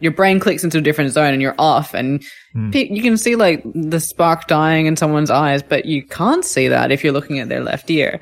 your brain clicks into a different zone and you're off and Hmm. pe- you can see like the spark dying in someone's eyes, but you can't see that if you're looking at their left ear.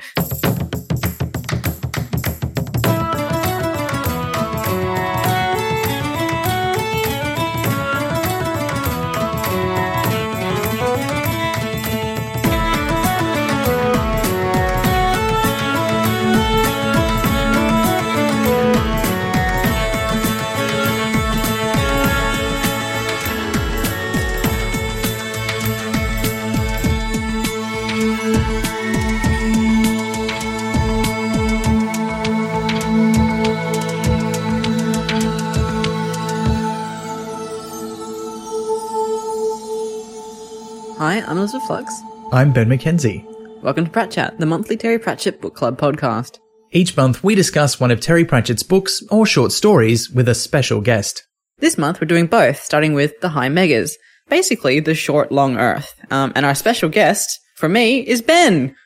Flux. I'm Ben McKenzie. Welcome to Prat Chat, the monthly Terry Pratchett Book Club podcast. Each month, we discuss one of Terry Pratchett's books or short stories with a special guest. This month we're doing both, starting with The High Meggas, basically the short, long Earth. Um, and our special guest, for me, is Ben.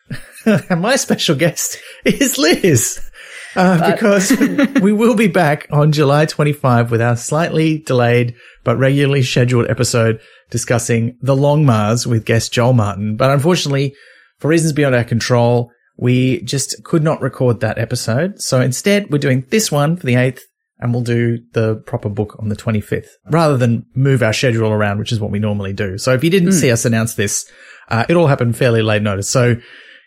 and my special guest is Liz. Uh, because we will be back on July 25 with our slightly delayed but regularly scheduled episode discussing The Long Mars with guest Joel Martin. But unfortunately, for reasons beyond our control, we just could not record that episode. So instead, we're doing this one for the 8th and we'll do the proper book on the 25th rather than move our schedule around, which is what we normally do. So if you didn't see us announce this, uh, it all happened fairly late notice. So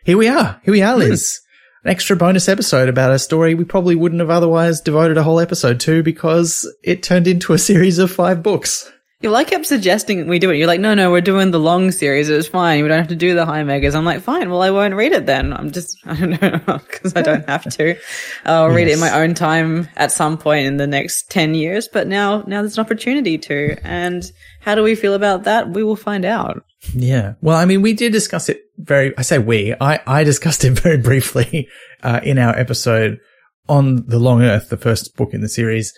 here we are. Here we are, Liz. An extra bonus episode about a story we probably wouldn't have otherwise devoted a whole episode to because it turned into a series of five books. You like kept suggesting we do it. You're like, no, no, we're doing the long series. It's fine. We don't have to do the high Meggas. I'm like, fine. Well, I won't read it then. I'm just, I don't know, because I don't have to. I'll read it in my own time at some point in the next 10 years. But now, now there's an opportunity to. And how do we feel about that? We will find out. Yeah. Well, I mean, we did discuss it very, I say we, I, I discussed it very briefly, uh, in our episode on The Long Earth, the first book in the series.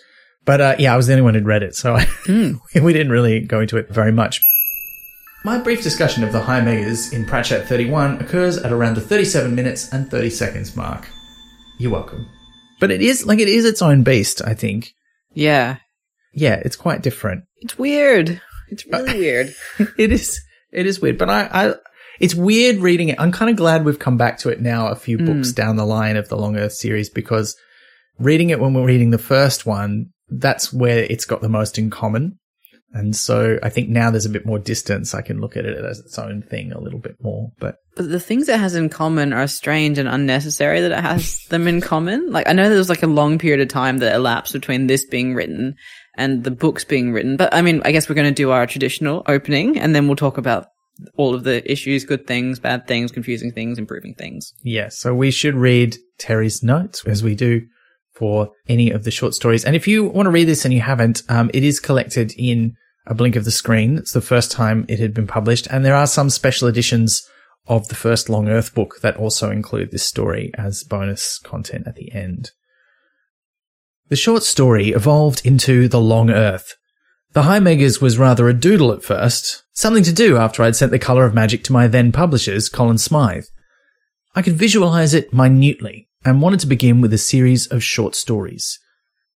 But, uh, yeah, I was the only one who'd read it. So I, hmm. we didn't really go into it very much. My brief discussion of the high Meggas in Pratchat 31 occurs at around the 37 minutes and 30 seconds mark. You're welcome. But it is, like, it is its own beast, I think. Yeah. Yeah, it's quite different. It's weird. It's uh, really weird. it is it is weird but I, I it's weird reading it i'm kind of glad we've come back to it now a few hmm. books down the line of the long earth series because reading it when we're reading the first one that's where it's got the most in common and so i think now there's a bit more distance i can look at it as its own thing a little bit more but But the things it has in common are strange and unnecessary that it has them in common. Like, I know there was like a long period of time that elapsed between this being written and the books being written. But I mean, I guess we're going to do our traditional opening and then we'll talk about all of the issues, good things, bad things, confusing things, improving things. yeah so we should read terry's notes as we do for any of the short stories. And if you want to read this and you haven't um, it is collected in a blink of the screen. It's the first time it had been published. And there are some special editions of the first long earth book that also include this story as bonus content at the end. The short story evolved into the long earth. The High Megas was rather a doodle at first, something to do after I'd sent the colour of magic to my then publishers, Colin Smythe. I could visualize it minutely and wanted to begin with a series of short stories.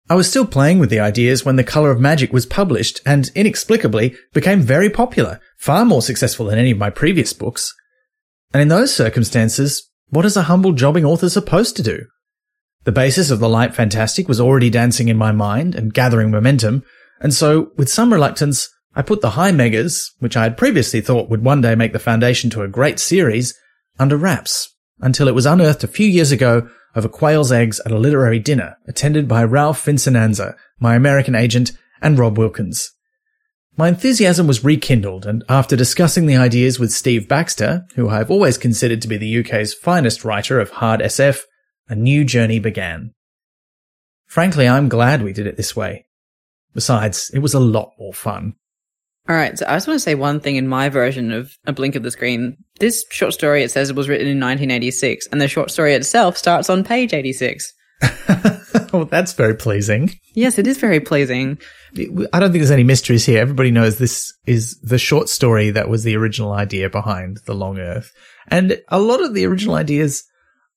I was still playing with the ideas when The Colour of Magic was published and inexplicably became very popular, far more successful than any of my previous books. And in those circumstances, what is a humble jobbing author supposed to do? The basis of the light fantastic was already dancing in my mind and gathering momentum, and so, with some reluctance, I put the high Meggas, which I had previously thought would one day make the foundation to a great series, under wraps, until it was unearthed a few years ago over quail's eggs at a literary dinner attended by Ralph Vicinanza, my American agent, and Rob Wilkins. My enthusiasm was rekindled, and after discussing the ideas with Steve Baxter, who I have always considered to be the UK's finest writer of hard SF, a new journey began. Frankly, I'm glad we did it this way. Besides, it was a lot more fun. All right. So I just want to say one thing in my version of A Blink of the Screen. This short story, it says it was written in 1986 and the short story itself starts on page 86. oh, that's very pleasing. Yes, it is very pleasing. I don't think there's any mysteries here. Everybody knows this is the short story that was the original idea behind The Long Earth. And a lot of the original ideas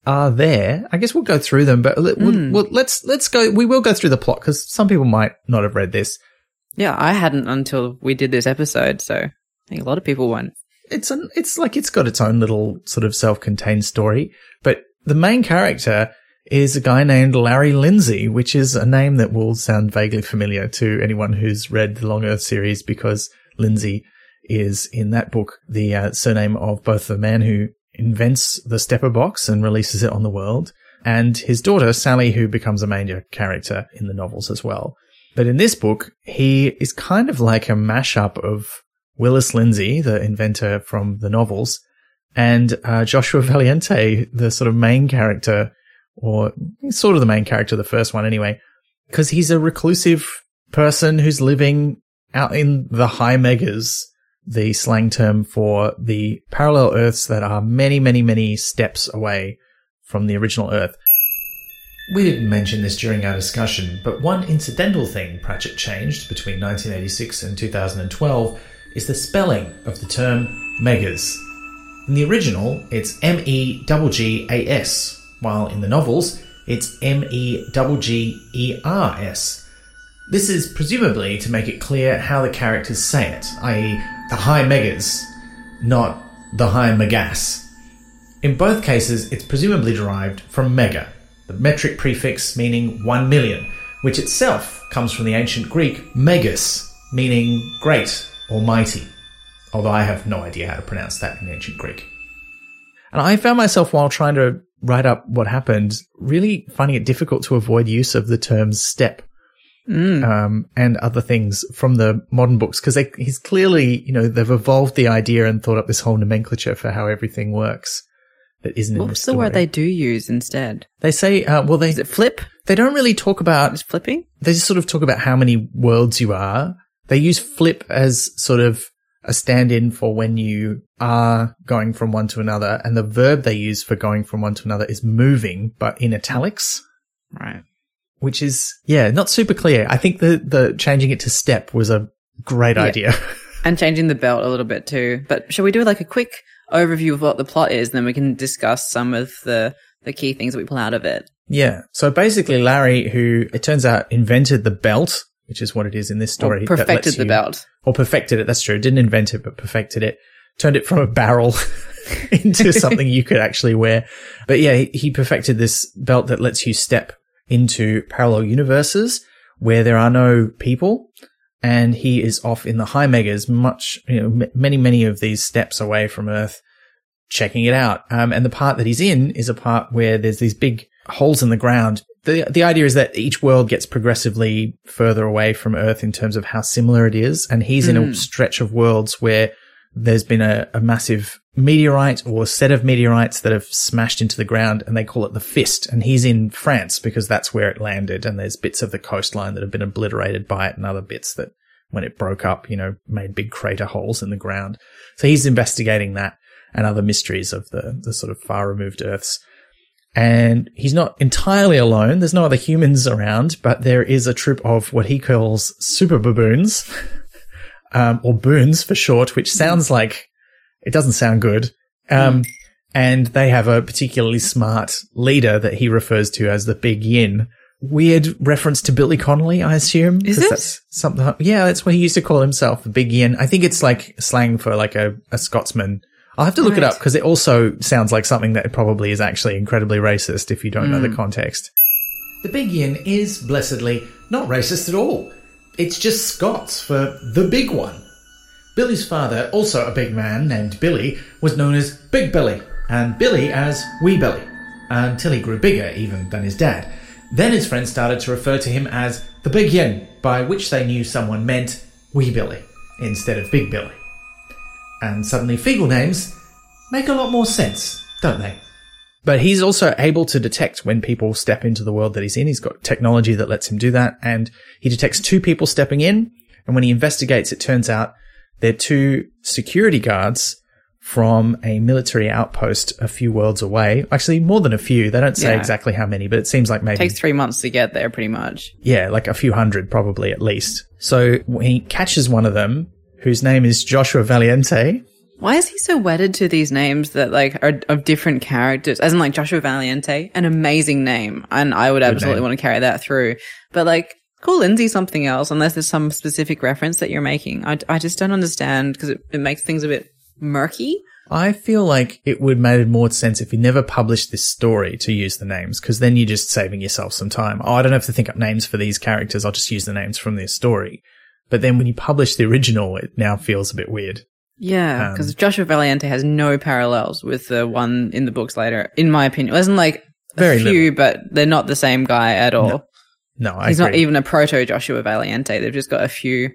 are there. I guess we'll go through them, but we'll, hmm. we'll, let's, let's go, we will go through the plot because some people might not have read this. Yeah, I hadn't until we did this episode, so I think a lot of people won't. It's an, it's like it's got its own little sort of self-contained story, but the main character is a guy named Larry Lindsay, which is a name that will sound vaguely familiar to anyone who's read the Long Earth series because Lindsay is in that book the uh, surname of both the man who invents the stepper box and releases it on the world and his daughter Sally who becomes a major character in the novels as well. But in this book, he is kind of like a mashup of Willis Lindsay, the inventor from the novels, and uh, Joshua Valiente, the sort of main character or sort of the main character the first one anyway, because he's a reclusive person who's living out in the high Meggas, the slang term for the parallel Earths that are many, many, many steps away from the original Earth. We didn't mention this during our discussion, but one incidental thing Pratchett changed between 1986 and 2012 is the spelling of the term megas. In the original, it's M E G G A S, while in the novels, it's M E G E R S. This is presumably to make it clear how the characters say it, i.e., the high megas, not the high megas. In both cases, it's presumably derived from mega, the metric prefix meaning 1 million, which itself comes from the ancient Greek megas, meaning great or mighty, although I have no idea how to pronounce that in ancient Greek. And I found myself while trying to write up what happened, really finding it difficult to avoid use of the terms step Mm. um, and other things from the modern books because he's clearly, you know, they've evolved the idea and thought up this whole nomenclature for how everything works that isn't in What's the the word they do use instead? They say, uh, well, they Is it flip? they don't really talk about. Is flipping? They just sort of talk about how many worlds you are. They use flip as sort of a stand-in for when you are going from one to another, and the verb they use for going from one to another is moving, but in italics. Right. which is yeah not super clear i think the the changing it to step was a great Yeah. idea And changing the belt a little bit too. But shall we do like a quick overview of what the plot is, and then we can discuss some of the the key things that we pull out of it. yeah so basically larry who it turns out invented the belt which is what it is in this story Or perfected the belt. or perfected it that's true. Didn't invent it but perfected it. Turned it from a barrel into something you could actually wear. But yeah he, he perfected this belt that lets you step into parallel universes where there are no people and he is off in the high megas much you know m- many many of these steps away from earth checking it out. Um, and the part that he's in is a part where there's these big holes in the ground the the idea is that each world gets progressively further away from earth in terms of how similar it is and he's in a Mm. stretch of worlds where there's been a, a massive meteorite or set of meteorites that have smashed into the ground and they call it the fist. And he's in France because that's where it landed. And there's bits of the coastline that have been obliterated by it and other bits that when it broke up, you know, made big crater holes in the ground. So he's investigating that and other mysteries of the, the sort of far removed Earths. And he's not entirely alone. There's no other humans around, but there is a troop of what he calls super baboons, um, or boons for short, which sounds like it doesn't sound good. Um, and they have a particularly smart leader that he refers to as the Big Yin. Weird reference to Billy Connolly, I assume. Is it? That's something. Yeah, that's what he used to call himself, the Big Yin. I think it's like slang for like a, a Scotsman. I'll have to look it up because it also sounds like something that probably is actually incredibly racist if you don't know the hmm. context. The Big Yin is blessedly not racist at all. It's just Scots for the big one. Billy's father, also a big man named Billy, was known as Big Billy, and Billy as Wee Billy, until he grew bigger even than his dad. Then his friends started to refer to him as the Big Yin, by which they knew someone meant Wee Billy instead of Big Billy. And suddenly Feegle names make a lot more sense, don't they? But he's also able to detect when people step into the world that he's in. He's got technology that lets him do that. And he detects two people stepping in. And when he investigates, it turns out they're two security guards from a military outpost a few worlds away. Actually, more than a few. They don't say Yeah. exactly how many, but it seems like maybe It takes three months to get there, pretty much. yeah, like a few hundred probably at least. So when he catches one of them, whose name is Joshua Valiente, Why is he so wedded to these names that like are of different characters? As in like Joshua Valiente, an amazing name, and I would absolutely want to carry that through. But like Call Lindsay something else unless there's some specific reference that you're making. I, I just don't understand because it, it makes things a bit murky. I feel like it would made more sense if you never published this story to use the names, because then you're just saving yourself some time. Oh, I don't have to think up names for these characters. I'll just use the names from this story. But then when you publish the original, it now feels a bit weird. Yeah, because um, Joshua Valiente has no parallels with the one in the books later, in my opinion. It wasn't like a very few, little. but they're not the same guy at all. No, no he's not even a proto Joshua Valiente. They've just got a few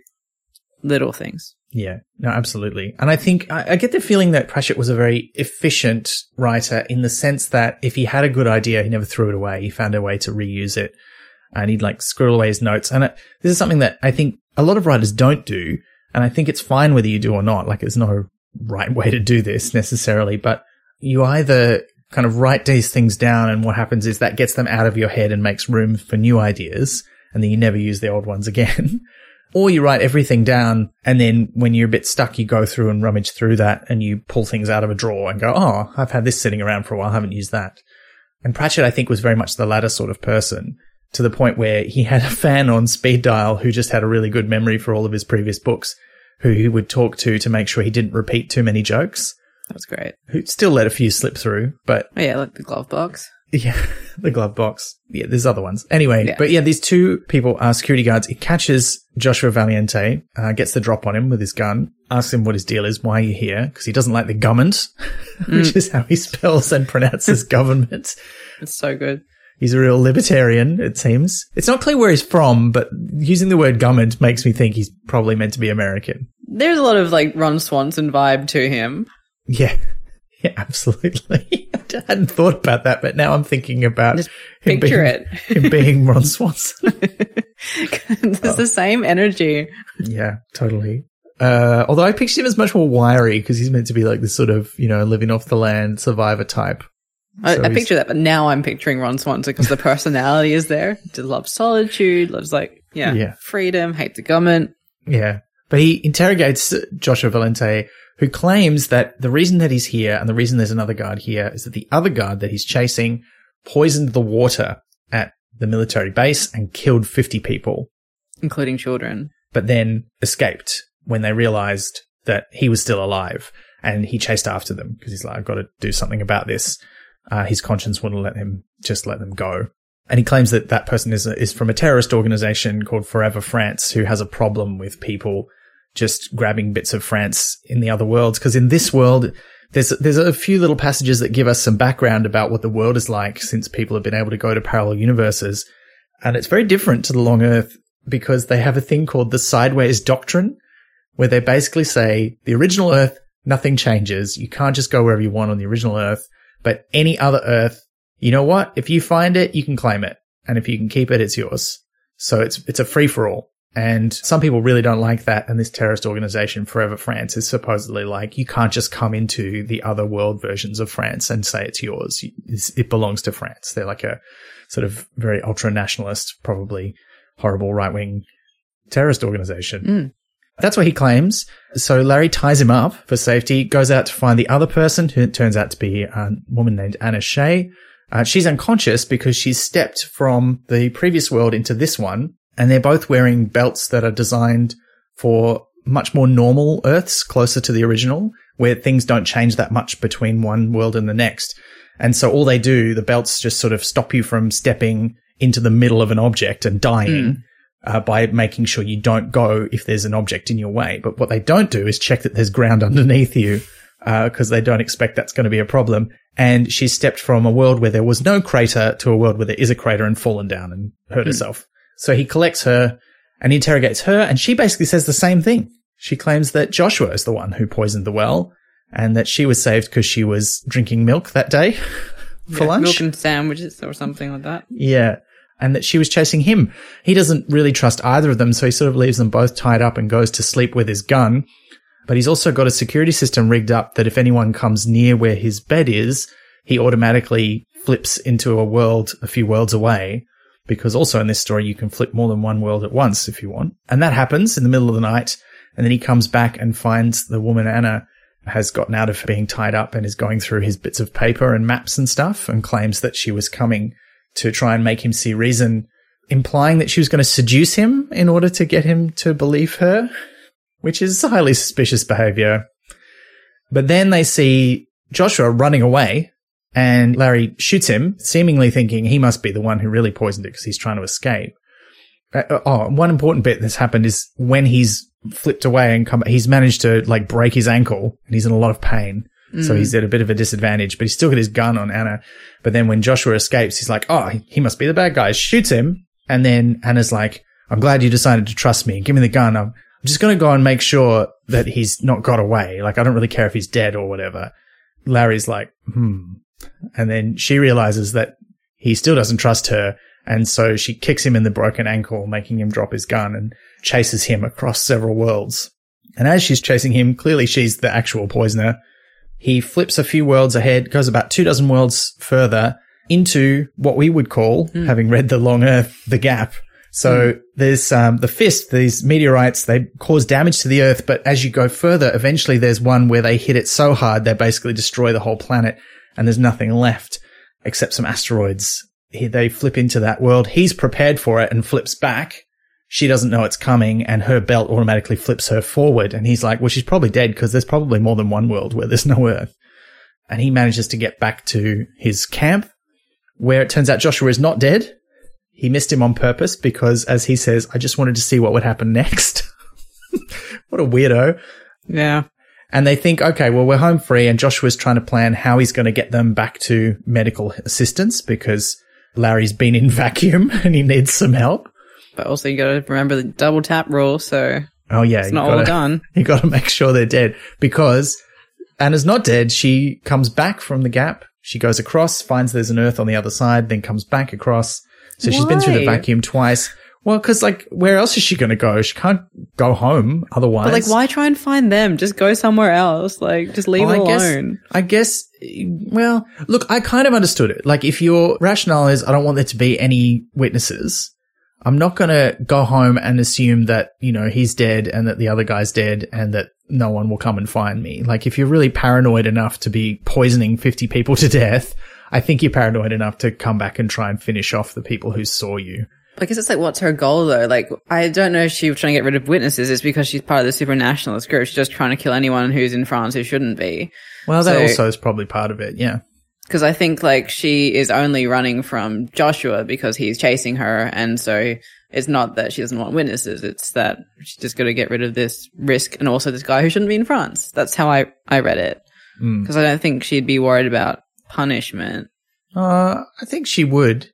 little things. Yeah, no, absolutely. And I think I, I, get the feeling that Pratchett was a very efficient writer in the sense that if he had a good idea, he never threw it away. He found a way to reuse it and he'd like scribble away his notes. And it, this is something that I think a lot of writers don't do. And I think it's fine whether you do or not. Like there's no right way to do this necessarily, but you either kind of write these things down and what happens is that gets them out of your head and makes room for new ideas. And then you never use the old ones again. or you write everything down and then when you're a bit stuck, you go through and rummage through that and you pull things out of a drawer and go, Oh, I've had this sitting around for a while. I haven't used that. And Pratchett, I think, was very much the latter sort of person to the point where he had a fan on speed dial who just had a really good memory for all of his previous books, who he would talk to to make sure he didn't repeat too many jokes. That's great. Who still let a few slip through, but oh, yeah, like the glove box. Yeah, the glove box. Yeah, there's other ones. Anyway, yeah. but yeah, these two people are security guards. He catches Joshua Valiente, uh, gets the drop on him with his gun, asks him what his deal is, why are you here? Because he doesn't like the government, mm. which is how he spells and pronounces government. It's so good. He's a real libertarian, it seems. It's not clear where he's from, but using the word government makes me think he's probably meant to be American. There's a lot of like Ron Swanson vibe to him. Yeah. Yeah, absolutely. I hadn't thought about that, but now I'm thinking about Just him picture being, it. him being Ron Swanson. There's oh. the same energy. Yeah, totally. Uh, although I pictured him as much more wiry because he's meant to be like this sort of, you know, living off the land survivor type. I, I picture that, but now I'm picturing Ron Swanson because the personality is there. He loves solitude, loves like, yeah, yeah, freedom, hate the government. Yeah. But he interrogates Joshua Valiente, who claims that the reason that he's here and the reason there's another guard here is that the other guard that he's chasing poisoned the water at the military base and killed 50 people. Including children. But then escaped when they realized that he was still alive and he chased after them because he's like, I've got to do something about this uh, his conscience wouldn't let him just let them go. And he claims that that person is, is from a terrorist organization called Forever France who has a problem with people just grabbing bits of France in the other worlds. Cause in this world, there's, there's a few little passages that give us some background about what the world is like since people have been able to go to parallel universes. And it's very different to the long earth because they have a thing called the sideways doctrine where they basically say the original earth, nothing changes. You can't just go wherever you want on the original earth. But any other Earth, you know what? If you find it, you can claim it. And if you can keep it, it's yours. So it's, it's a free for all. And some people really don't like that. And this terrorist organization, Forever France, is supposedly like, you can't just come into the other world versions of France and say it's yours. it belongs to France. They're like a sort of very ultra nationalist, probably horrible right wing terrorist organization. Mm. That's what he claims. So Larry ties him up for safety, goes out to find the other person, who turns out to be a woman named Anna Shea. Uh, she's unconscious because she's stepped from the previous world into this one, and they're both wearing belts that are designed for much more normal Earths, closer to the original, where things don't change that much between one world and the next. And so all they do, the belts just sort of stop you from stepping into the middle of an object and dying. Mm uh, by making sure you don't go if there's an object in your way. But what they don't do is check that there's ground underneath you because uh, they don't expect that's going to be a problem. And she stepped from a world where there was no crater to a world where there is a crater and fallen down and hurt mm. herself. So he collects her and interrogates her, and she basically says the same thing. She claims that Joshua is the one who poisoned the well and that she was saved because she was drinking milk that day for yeah, lunch. Milk and sandwiches or something like that. Yeah and that she was chasing him. He doesn't really trust either of them, so he sort of leaves them both tied up and goes to sleep with his gun. But he's also got a security system rigged up that if anyone comes near where his bed is, he automatically flips into a world a few worlds away. Because also in this story, you can flip more than one world at once if you want. And that happens in the middle of the night. And then he comes back and finds the woman Anna has gotten out of being tied up and is going through his bits of paper and maps and stuff and claims that she was coming to try and make him see reason implying that she was going to seduce him in order to get him to believe her, which is highly suspicious behavior. But then they see Joshua running away and Larry shoots him, seemingly thinking he must be the one who really poisoned it because he's trying to escape. Uh, uh, oh, one important bit that's happened is when he's flipped away and come, he's managed to like break his ankle and he's in a lot of pain. So he's at a bit of a disadvantage, but he's still got his gun on Anna. But then when Joshua escapes, he's like, Oh, he must be the bad guy. Shoots him. And then Anna's like, I'm glad you decided to trust me. Give me the gun. I'm, I'm just going to go and make sure that he's not got away. Like, I don't really care if he's dead or whatever. Larry's like, hmm. And then she realizes that he still doesn't trust her. And so she kicks him in the broken ankle, making him drop his gun and chases him across several worlds. And as she's chasing him, clearly she's the actual poisoner. He flips a few worlds ahead, goes about two dozen worlds further into what we would call, having read the long earth, the gap. So there's um, the fist, these meteorites, they cause damage to the earth, but as you go further, eventually there's one where they hit it so hard they basically destroy the whole planet and there's nothing left except some asteroids. He, they flip into that world. He's prepared for it and flips back. She doesn't know it's coming and her belt automatically flips her forward. And he's like, well, she's probably dead because there's probably more than one world where there's no Earth. And he manages to get back to his camp where it turns out Joshua is not dead. He missed him on purpose because, as he says, I just wanted to see what would happen next. what a weirdo. Yeah. And they think, okay, well, we're home free. And Joshua's trying to plan how he's going to get them back to medical assistance because Larry's been in vacuum and he needs some help. But also you gotta remember the double tap rule, so Oh yeah, it's not gotta, all done. You got to make sure they're dead because Anna's not dead. She comes back from the gap. She goes across, finds there's an Earth on the other side, then comes back across. So she's been through the vacuum twice. Well, because like, where else is she going to go? She can't go home otherwise. But like why try and find them? Just go somewhere else. Like just leave Well, it I guess, alone. I guess, well, look, I kind of understood it. Like, if your rationale is, I don't want there to be any witnesses, I'm not going to go home and assume that, you know, he's dead and that the other guy's dead and that no one will come and find me. Like, if you're really paranoid enough to be poisoning 50 people to death, I think you're paranoid enough to come back and try and finish off the people who saw you. I guess it's like, what's her goal though? Like, I don't know if she was trying to get rid of witnesses. It's because she's part of the super nationalist group. She's just trying to kill anyone who's in France who shouldn't be. Well, that So- also is probably part of it. Yeah. Because I think like she is only running from Joshua because he's chasing her, and so it's not that she doesn't want witnesses. It's that she's just got to get rid of this risk and also this guy who shouldn't be in France. That's how I I read it. Mm. Because I don't think she'd be worried about punishment. Uh, I think she would.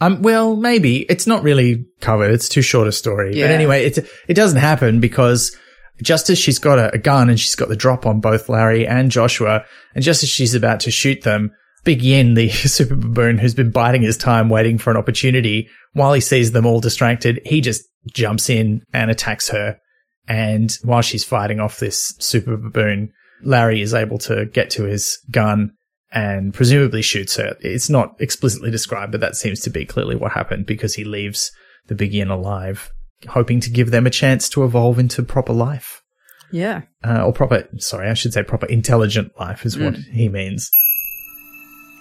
Um, well, maybe it's not really covered. It's too short a story. Yeah. But anyway, it it doesn't happen because just as she's got a, a gun and she's got the drop on both Larry and Joshua, and just as she's about to shoot them, Big Yin, the super baboon who's been biding his time waiting for an opportunity, while he sees them all distracted, he just jumps in and attacks her. And while she's fighting off this super baboon, Larry is able to get to his gun and presumably shoots her. It's not explicitly described, but that seems to be clearly what happened because he leaves the Big Yin alive, hoping to give them a chance to evolve into proper life. Yeah. Uh, or proper, sorry, I should say proper intelligent life is what he means.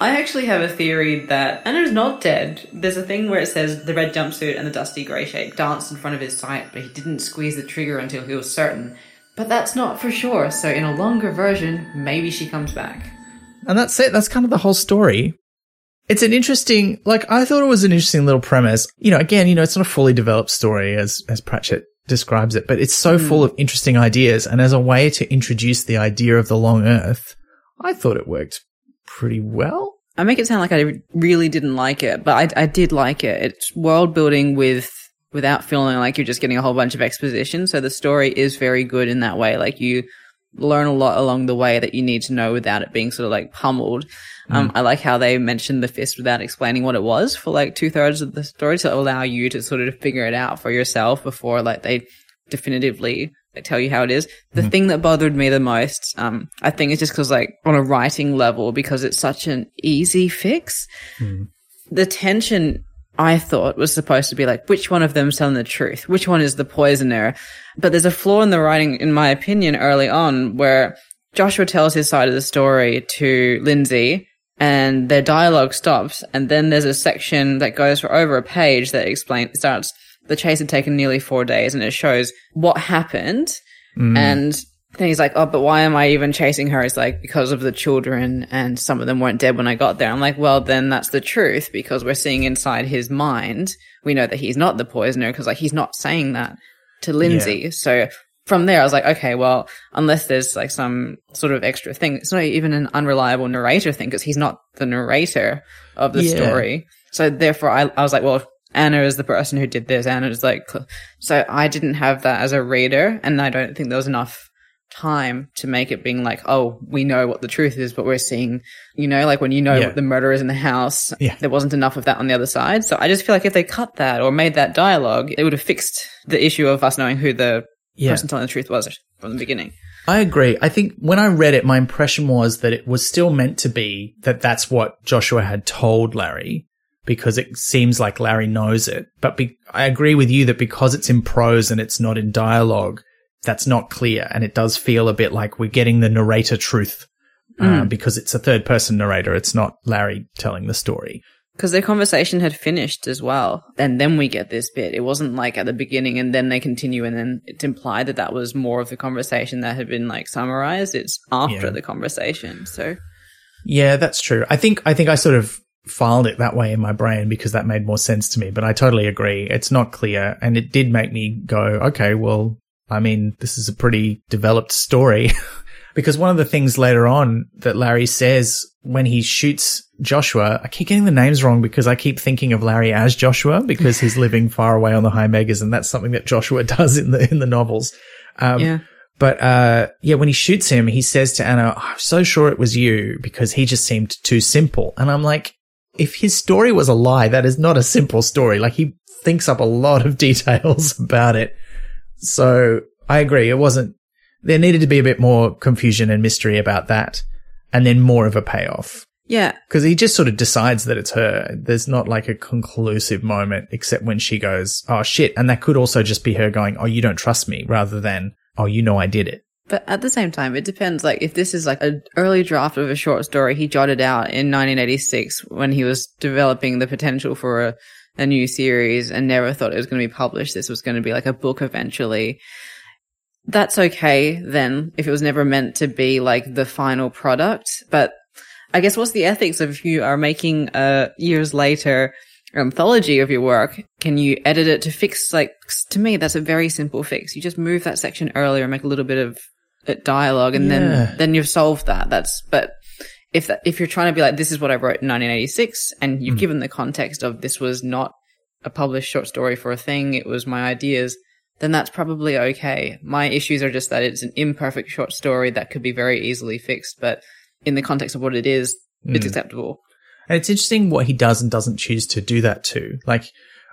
I actually have a theory that Anna's not dead. There's a thing where it says the red jumpsuit and the dusty grey shape danced in front of his sight, but he didn't squeeze the trigger until he was certain. But that's not for sure, so in a longer version, maybe she comes back. And that's it. That's kind of the whole story. It's an interesting, like, I thought it was an interesting little premise. You know, again, you know, it's not a fully developed story as, as Pratchett describes it, but it's so hmm. full of interesting ideas. And as a way to introduce the idea of the long earth, I thought it worked pretty well. I make it sound like I really didn't like it, but I, I did like it. It's world building with without feeling like you're just getting a whole bunch of exposition. So the story is very good in that way. Like you learn a lot along the way that you need to know without it being sort of like pummeled. Um, I like how they mentioned the fist without explaining what it was for like two thirds of the story to allow you to sort of figure it out for yourself before like they definitively tell you how it is. The thing that bothered me the most, um, I think is just because like on a writing level, because it's such an easy fix. The tension I thought was supposed to be like, which one of them's telling the truth? Which one is the poisoner? But there's a flaw in the writing, in my opinion, early on where Joshua tells his side of the story to Lindsay and their dialogue stops. And then there's a section that goes for over a page that explains, starts, the chase had taken nearly four days and it shows what happened. Mm. And then he's like, Oh, but why am I even chasing her? It's like, because of the children and some of them weren't dead when I got there. I'm like, well, then that's the truth because we're seeing inside his mind. We know that he's not the poisoner because like he's not saying that to Lindsay. So from there, I was like, okay, well, unless there's like some sort of extra thing, it's not even an unreliable narrator thing because he's not the narrator of the Yeah. story. So therefore, I, I was like, well, Anna is the person who did this. Anna is like, so I didn't have that as a reader, and I don't think there was enough time to make it being like, oh, we know what the truth is, but we're seeing, you know, like when you know Yeah. the murder is in the house, Yeah. there wasn't enough of that on the other side. So I just feel like if they cut that or made that dialogue, it would have fixed the issue of us knowing who the Yeah. person telling the truth was from the beginning. I agree. I think when I read it, my impression was that it was still meant to be that that's what Joshua had told Larry because it seems like Larry knows it. But be- I agree with you that because it's in prose and it's not in dialogue, that's not clear. And it does feel a bit like we're getting the narrator truth uh, because it's a third person narrator. It's not Larry telling the story. Because their conversation had finished as well. And then we get this bit. It wasn't like at the beginning and then they continue and then it's implied that that was more of the conversation that had been like summarized. It's after Yeah. the conversation. So Yeah, that's true. I think I think I sort of filed it that way in my brain because that made more sense to me, but I totally agree. It's not clear and it did make me go, okay, well, I mean, this is a pretty developed story because one of the things later on that Larry says when he shoots Joshua, I keep getting the names wrong because I keep thinking of Larry as Joshua because he's living far away on the high megas and that's something that Joshua does in the in the novels. Um, yeah. but uh, yeah, when he shoots him, he says to Anna, "I'm so sure it was you because he just seemed too simple." And I'm like, if his story was a lie, that is not a simple story. Like he thinks up a lot of details about it. So I agree. It wasn't. There needed to be a bit more confusion and mystery about that, and then more of a payoff. Yeah. Because he just sort of decides that it's her. There's not like a conclusive moment, except when she goes, "Oh shit!" And that could also just be her going, "Oh, you don't trust me," rather than, "Oh, you know I did it." But at the same time, it depends. Like, if this is like an early draft of a short story he jotted out in 1986 when he was developing the potential for a, a new series and never thought it was going to be published, this was going to be like a book eventually. That's okay then if it was never meant to be like the final product. But I guess what's the ethics of if you are making a years later anthology of your work, can you edit it to fix like to me that's a very simple fix. You just move that section earlier and make a little bit of uh, dialogue and Yeah. then then you've solved that. That's but if that, if you're trying to be like this is what I wrote in 1986 and Hmm. you've given the context of this was not a published short story for a thing, it was my ideas, then that's probably okay. My issues are just that it's an imperfect short story that could be very easily fixed, but in the context of what it is, Hmm. it's acceptable. And it's interesting what he does and doesn't choose to do that to. Like,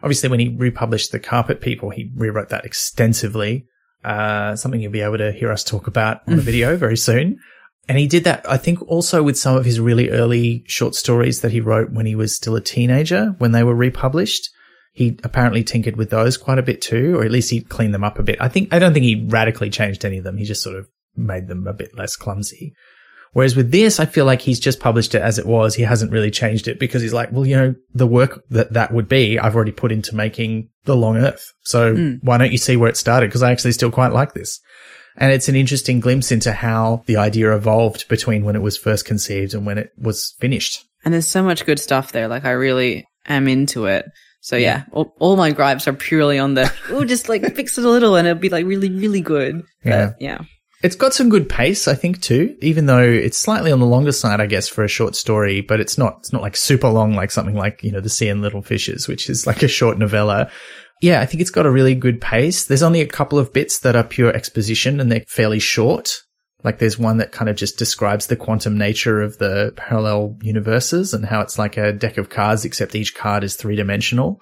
obviously, when he republished The Carpet People, he rewrote that extensively. Uh, something you'll be able to hear us talk about on a video very soon. And he did that, I think, also with some of his really early short stories that he wrote when he was still a teenager, when they were republished. He apparently tinkered with those quite a bit too, or at least he cleaned them up a bit. I think, I don't think he radically changed any of them. He just sort of made them a bit less clumsy. Whereas with this, I feel like he's just published it as it was. He hasn't really changed it because he's like, well, you know, the work that that would be, I've already put into making The Long Earth. So hmm. why don't you see where it started? Because I actually still quite like this. And it's an interesting glimpse into how the idea evolved between when it was first conceived and when it was finished. And there's so much good stuff there. Like I really am into it. So yeah, all, all my gripes are purely on the, oh, just like fix it a little and it'll be like really, really good. But, Yeah. yeah. It's got some good pace, I think, too, even though it's slightly on the longer side, I guess, for a short story, but it's not, it's not like super long, like something like, you know, The Sea and Little Fishes, which is like a short novella. Yeah, I think it's got a really good pace. There's only a couple of bits that are pure exposition and they're fairly short. Like there's one that kind of just describes the quantum nature of the parallel universes and how it's like a deck of cards, except each card is three dimensional.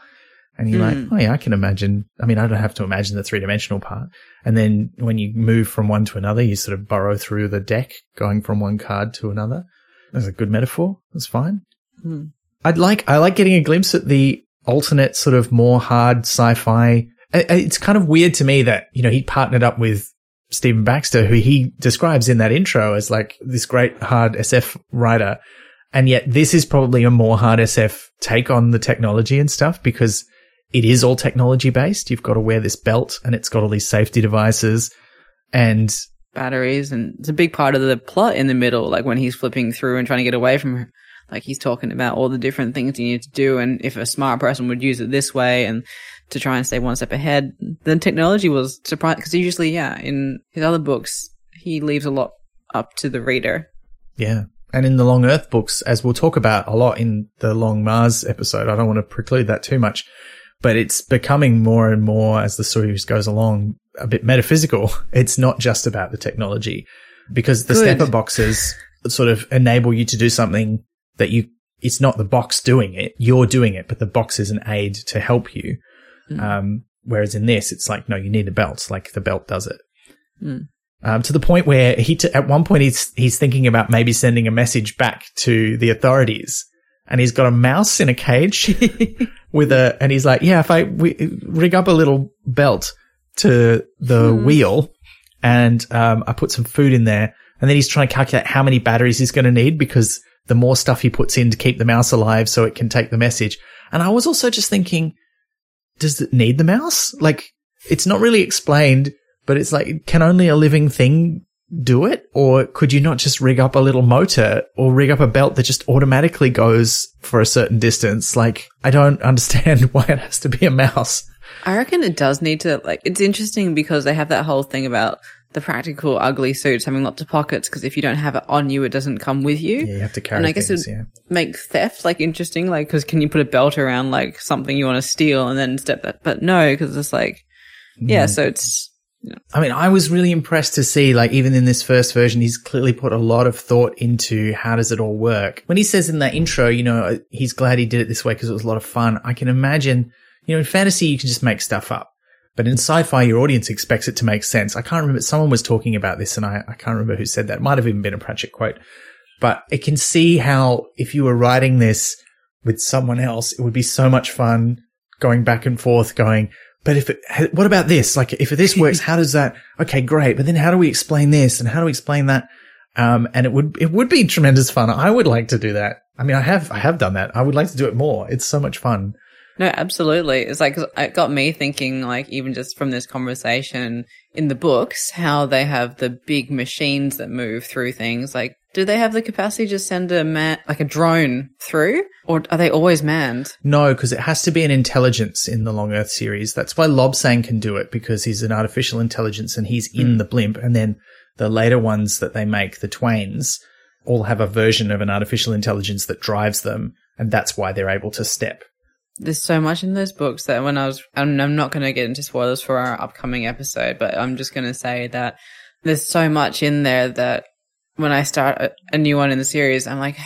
And you're like, hmm. oh yeah, I can imagine. I mean, I don't have to imagine the three dimensional part. And then when you move from one to another, you sort of burrow through the deck, going from one card to another. That's a good metaphor. That's fine. Hmm. I'd like, I like getting a glimpse at the alternate sort of more hard sci-fi. It's kind of weird to me that, you know, he partnered up with Stephen Baxter, who he describes in that intro as like this great hard SF writer. And yet this is probably a more hard SF take on the technology and stuff because it is all technology based. You've got to wear this belt and it's got all these safety devices and batteries and it's a big part of the plot in the middle like when he's flipping through and trying to get away from her. Like he's talking about all the different things you need to do and if a smart person would use it this way and to try and stay one step ahead then technology was surprised because usually yeah in his other books he leaves a lot up to the reader. Yeah. And in the long earth books as we'll talk about a lot in the long mars episode i don't want to preclude that too much but it's becoming more and more as the series goes along a bit metaphysical. It's not just about the technology because the Good. stepper boxes sort of enable you to do something that you, it's not the box doing it. You're doing it, but the box is an aid to help you. Mm. Um, whereas in this, it's like, no, you need a belt. Like the belt does it. Mm. Um, to the point where he, t- at one point, he's, he's thinking about maybe sending a message back to the authorities and he's got a mouse in a cage with a, and he's like, yeah, if I we, rig up a little belt to the hmm. wheel and, um, I put some food in there and then he's trying to calculate how many batteries he's going to need because the more stuff he puts in to keep the mouse alive so it can take the message. And I was also just thinking, does it need the mouse? Like, it's not really explained, but it's like, can only a living thing do it? Or could you not just rig up a little motor or rig up a belt that just automatically goes for a certain distance? Like, I don't understand why it has to be a mouse. I reckon it does need to, like, it's interesting because they have that whole thing about the practical ugly suits having lots of pockets because if you don't have it on you, it doesn't come with you. Yeah, you have to carry. And I guess it yeah. make theft like interesting, like because can you put a belt around like something you want to steal and then step that? But no, because it's like, yeah. Mm. So it's I mean, I was really impressed to see, like, even in this first version, he's clearly put a lot of thought into how does it all work. When he says in that intro, you know, uh, he's glad he did it this way because it was a lot of fun. I can imagine, you know, in fantasy, you can just make stuff up. But in sci-fi, your audience expects it to make sense. I can't remember. Someone was talking about this and I, I can't remember who said that. It might have even been a Pratchett quote, but it can see how if you were writing this with someone else, it would be so much fun going back and forth going, but if it, what about this? Like, if this works, how does that? Okay, great. But then how do we explain this and how do we explain that? Um, and it would, it would be tremendous fun. I would like to do that. I mean, I have, I have done that. I would like to do it more. It's so much fun. No, absolutely. It's like, it got me thinking, like, even just from this conversation in the books, how they have the big machines that move through things. Like, do they have the capacity to send a man, like a drone through? Or are they always manned? No, because it has to be an intelligence in the Long Earth series. That's why Lobsang can do it because he's an artificial intelligence and he's in mm. the blimp. And then the later ones that they make, the Twains, all have a version of an artificial intelligence that drives them. And that's why they're able to step there's so much in those books that when I was, I'm, I'm not going to get into spoilers for our upcoming episode, but I'm just going to say that there's so much in there that when I start a, a, new one in the series, I'm like,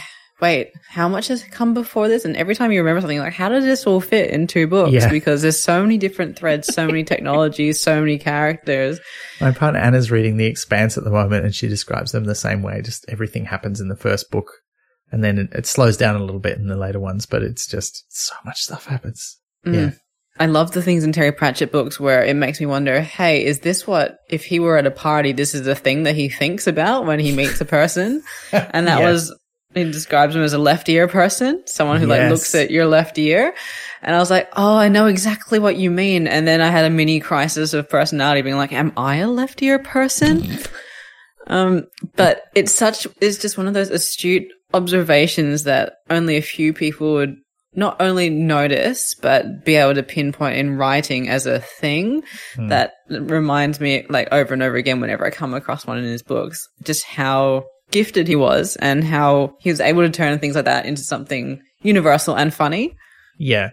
wait, how much has come before this? And every time you remember something, like, how does this all fit in two books? Yeah. Because there's so many different threads, so many technologies, so many characters. My partner Anna's reading The Expanse at the moment, and she describes them the same way. Just everything happens in the first book and then it, it, slows down a little bit in the later ones, but it's just so much stuff happens. Mm. Yeah. I love the things in Terry Pratchett books where it makes me wonder, hey, is this what, if he were at a party, this is the thing that he thinks about when he meets a person? and that yeah. was, he describes him as a left ear person, someone who yes. like looks at your left ear. And I was like, oh, I know exactly what you mean. And then I had a mini crisis of personality being like, am I a left ear person? um, but it's such, it's just one of those astute observations that only a few people would not only notice, but be able to pinpoint in writing as a thing mm. that reminds me like over and over again whenever I come across one in his books, just how gifted he was and how he was able to turn things like that into something universal and funny. Yeah.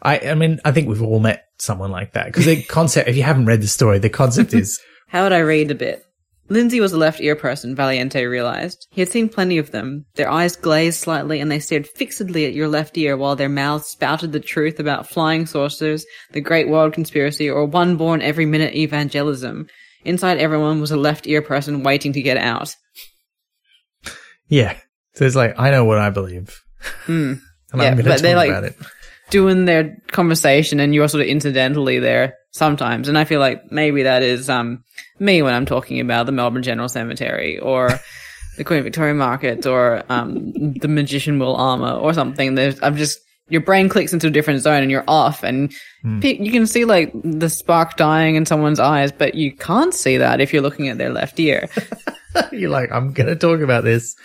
I, I mean, I think we've all met someone like that because the concept, if you haven't read the story, the concept is. how would I read a bit? Lindsay was a left ear person, Valiente realized. He had seen plenty of them. Their eyes glazed slightly and they stared fixedly at your left ear while their mouths spouted the truth about flying saucers, the Great World Conspiracy, or one born every minute evangelism. Inside everyone was a left ear person waiting to get out. Yeah. So it's like, I know what I believe. Mm. and yeah, I'm going to talk like, about it. Doing their conversation and you're sort of incidentally there sometimes. And I feel like maybe that is, um, me when I'm talking about the Melbourne General Cemetery or the Queen Victoria Market or um, the Magician Will Alma or something. There's, I'm just your brain clicks into a different zone and you're off, and pe- you can see like the spark dying in someone's eyes, but you can't see that if you're looking at their left ear, You're like, I'm going to talk about this.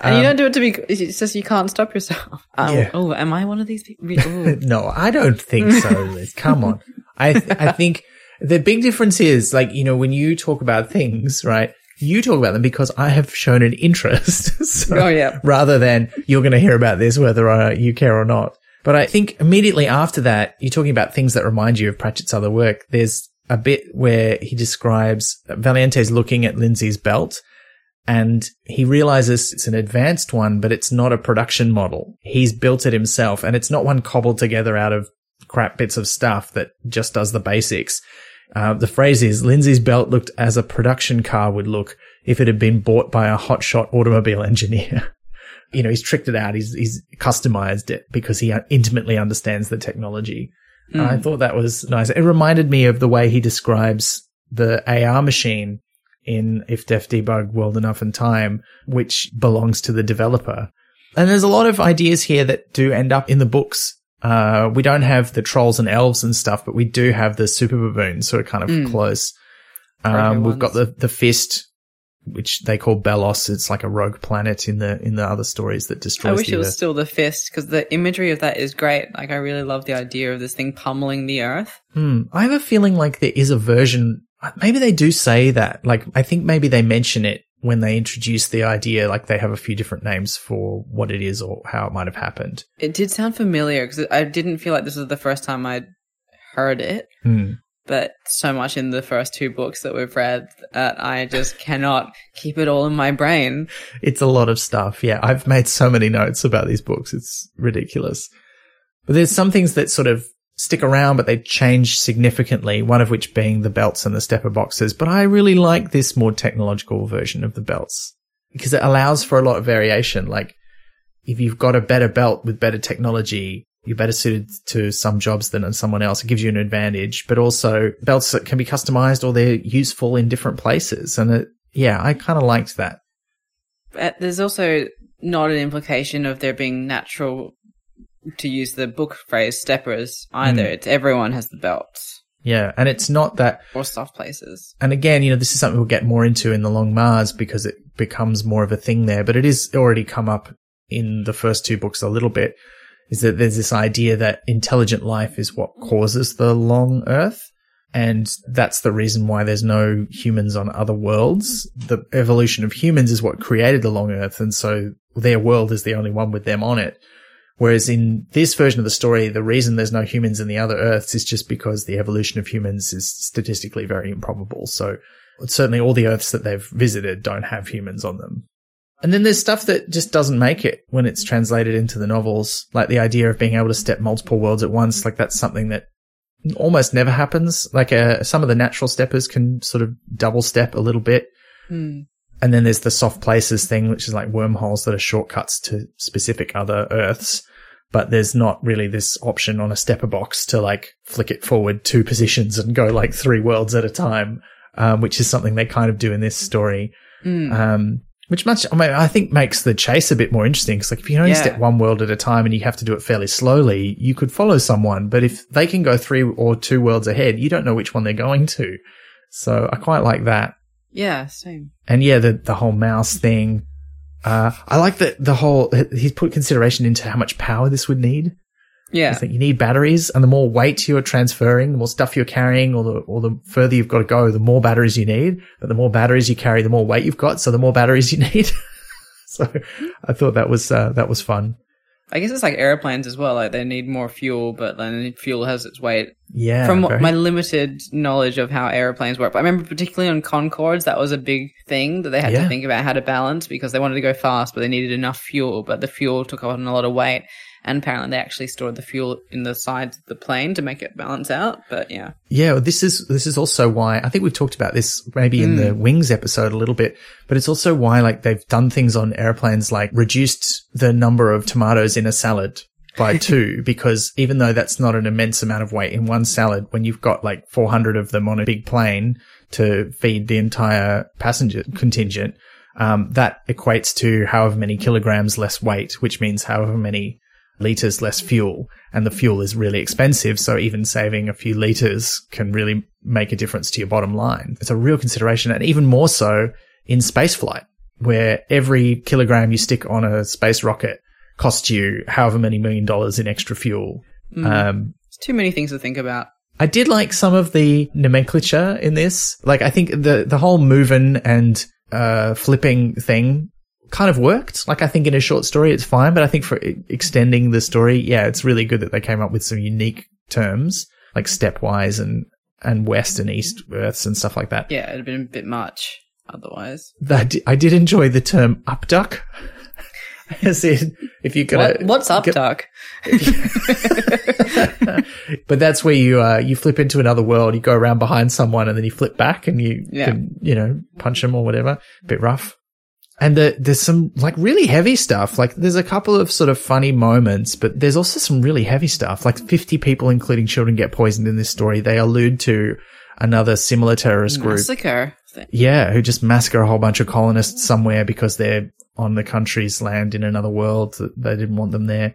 And you don't do it to be. It's just you can't stop yourself. Oh, Yeah. oh am I one of these people? Oh. No, I don't think so, Liz. Come on. I, th- I think the big difference is like, you know, when you talk about things, right? You talk about them because I have shown an interest. so, Oh, yeah. Rather than you're going to hear about this whether uh, you care or not. But I think immediately after that, you're talking about things that remind you of Pratchett's other work. There's a bit where he describes Valiente's looking at Lindsay's belt and he realizes it's an advanced one, but it's not a production model. He's built it himself and it's not one cobbled together out of crap bits of stuff that just does the basics. Uh, the phrase is Lindsay's belt looked as a production car would look if it had been bought by a hotshot automobile engineer. you know, he's tricked it out. He's, he's customized it because he intimately understands the technology. And I thought that was nice. It reminded me of the way he describes the AR machine in If Def Debug World Enough and Time, which belongs to the developer. And there's a lot of ideas here that do end up in the books. Uh, we don't have the trolls and elves and stuff, but we do have the super baboons, so we're kind of close. Um, we've got the, the fist, which they call Belos. It's like a rogue planet in the, in the other stories that destroys. I wish it was Earth. still the fist because the imagery of that is great. Like I really love the idea of this thing pummeling the earth. Hmm. I have a feeling like there is a version. Maybe they do say that. Like, I think maybe they mention it when they introduce the idea. Like, they have a few different names for what it is or how it might have happened. It did sound familiar because I didn't feel like this was the first time I'd heard it, Hmm. but so much in the first two books that we've read that I just cannot keep it all in my brain. It's a lot of stuff. Yeah. I've made so many notes about these books. It's ridiculous. But there's some things that sort of stick around, but they change significantly. One of which being the belts and the stepper boxes. But I really like this more technological version of the belts because it allows for a lot of variation. Like if you've got a better belt with better technology, you're better suited to some jobs than someone else. It gives you an advantage, but also belts that can be customized or they're useful in different places. And it, yeah, I kind of liked that. But there's also not an implication of there being natural, to use the book phrase, steppers either. Hmm. It's everyone has the belts Yeah. And it's not that or soft places. and again, you know, this is something we'll get more into in the Long Mars because it becomes more of a thing there, but it is already come up in the first two books a little bit is that there's this idea that intelligent life is what causes the long earth. And that's the reason why there's no humans on other worlds. The evolution of humans is what created the long earth. And so their world is the only one with them on it. Whereas in this version of the story, the reason there's no humans in the other Earths is just because the evolution of humans is statistically very improbable. So certainly all the Earths that they've visited don't have humans on them. And then there's stuff that just doesn't make it when it's translated into the novels, like the idea of being able to step multiple worlds at once. Like that's something that almost never happens. Like uh, some of the natural steppers can sort of double step a little bit. Hmm. And then there's the soft places thing, which is like wormholes that are shortcuts to specific other Earths. But there's not really this option on a stepper box to like flick it forward two positions and go like three worlds at a time, um, which is something they kind of do in this story. Hmm. Um, which much, I mean, I think makes the chase a bit more interesting. Cause like if you only Yeah. step one world at a time and you have to do it fairly slowly, you could follow someone. But if they can go three or two worlds ahead, you don't know which one they're going to. So I quite like that. Yeah, same. And yeah, the, the whole mouse thing. Uh, I like that the whole, he's put consideration into how much power this would need. Yeah. Think you need batteries and the more weight you're transferring, the more stuff you're carrying or the, or the further you've got to go, the more batteries you need. But the more batteries you carry, the more weight you've got. So the more batteries you need. so I thought that was, uh, that was fun. I guess it's like airplanes as well. Like they need more fuel, but then fuel has its weight. Yeah. From very- my limited knowledge of how airplanes work, but I remember particularly on Concordes, that was a big thing that they had Yeah. to think about how to balance because they wanted to go fast, but they needed enough fuel. But the fuel took on a lot of weight, and apparently they actually stored the fuel in the sides of the plane to make it balance out. But yeah, Yeah, this is this is also why I think we've talked about this maybe in the wings episode a little bit, but it's also why like they've done things on airplanes like reduced the number of tomatoes in a salad by two because even though that's not an immense amount of weight in one salad, when you've got like 400 of them on a big plane to feed the entire passenger contingent, Um, that equates to however many kilograms less weight, which means however many liters less fuel. And the fuel is really expensive. So even saving a few liters can really make a difference to your bottom line. It's a real consideration. And even more so in spaceflight, where every kilogram you stick on a space rocket costs you however many million dollars in extra fuel. Um, It's too many things to think about. I did like some of the nomenclature in this. Like, I think the, the whole moving and, uh, flipping thing kind of worked. Like, I think in a short story, it's fine, but I think for extending the story, yeah, it's really good that they came up with some unique terms, like stepwise and, and west and east earths and stuff like that. Yeah, it'd have been a bit much otherwise. That, I did enjoy the term upduck. As in, if you got What, what's up, Duck? but that's where you uh, you flip into another world. You go around behind someone and then you flip back and you Yeah. can you know punch them or whatever. bit rough. And the, there's some like really heavy stuff. Like there's a couple of sort of funny moments, but there's also some really heavy stuff. Like 50 people, including children, get poisoned in this story. They allude to another similar terrorist group. Massacre. Yeah, who just massacre a whole bunch of colonists somewhere because they're on the country's land in another world they didn't want them there.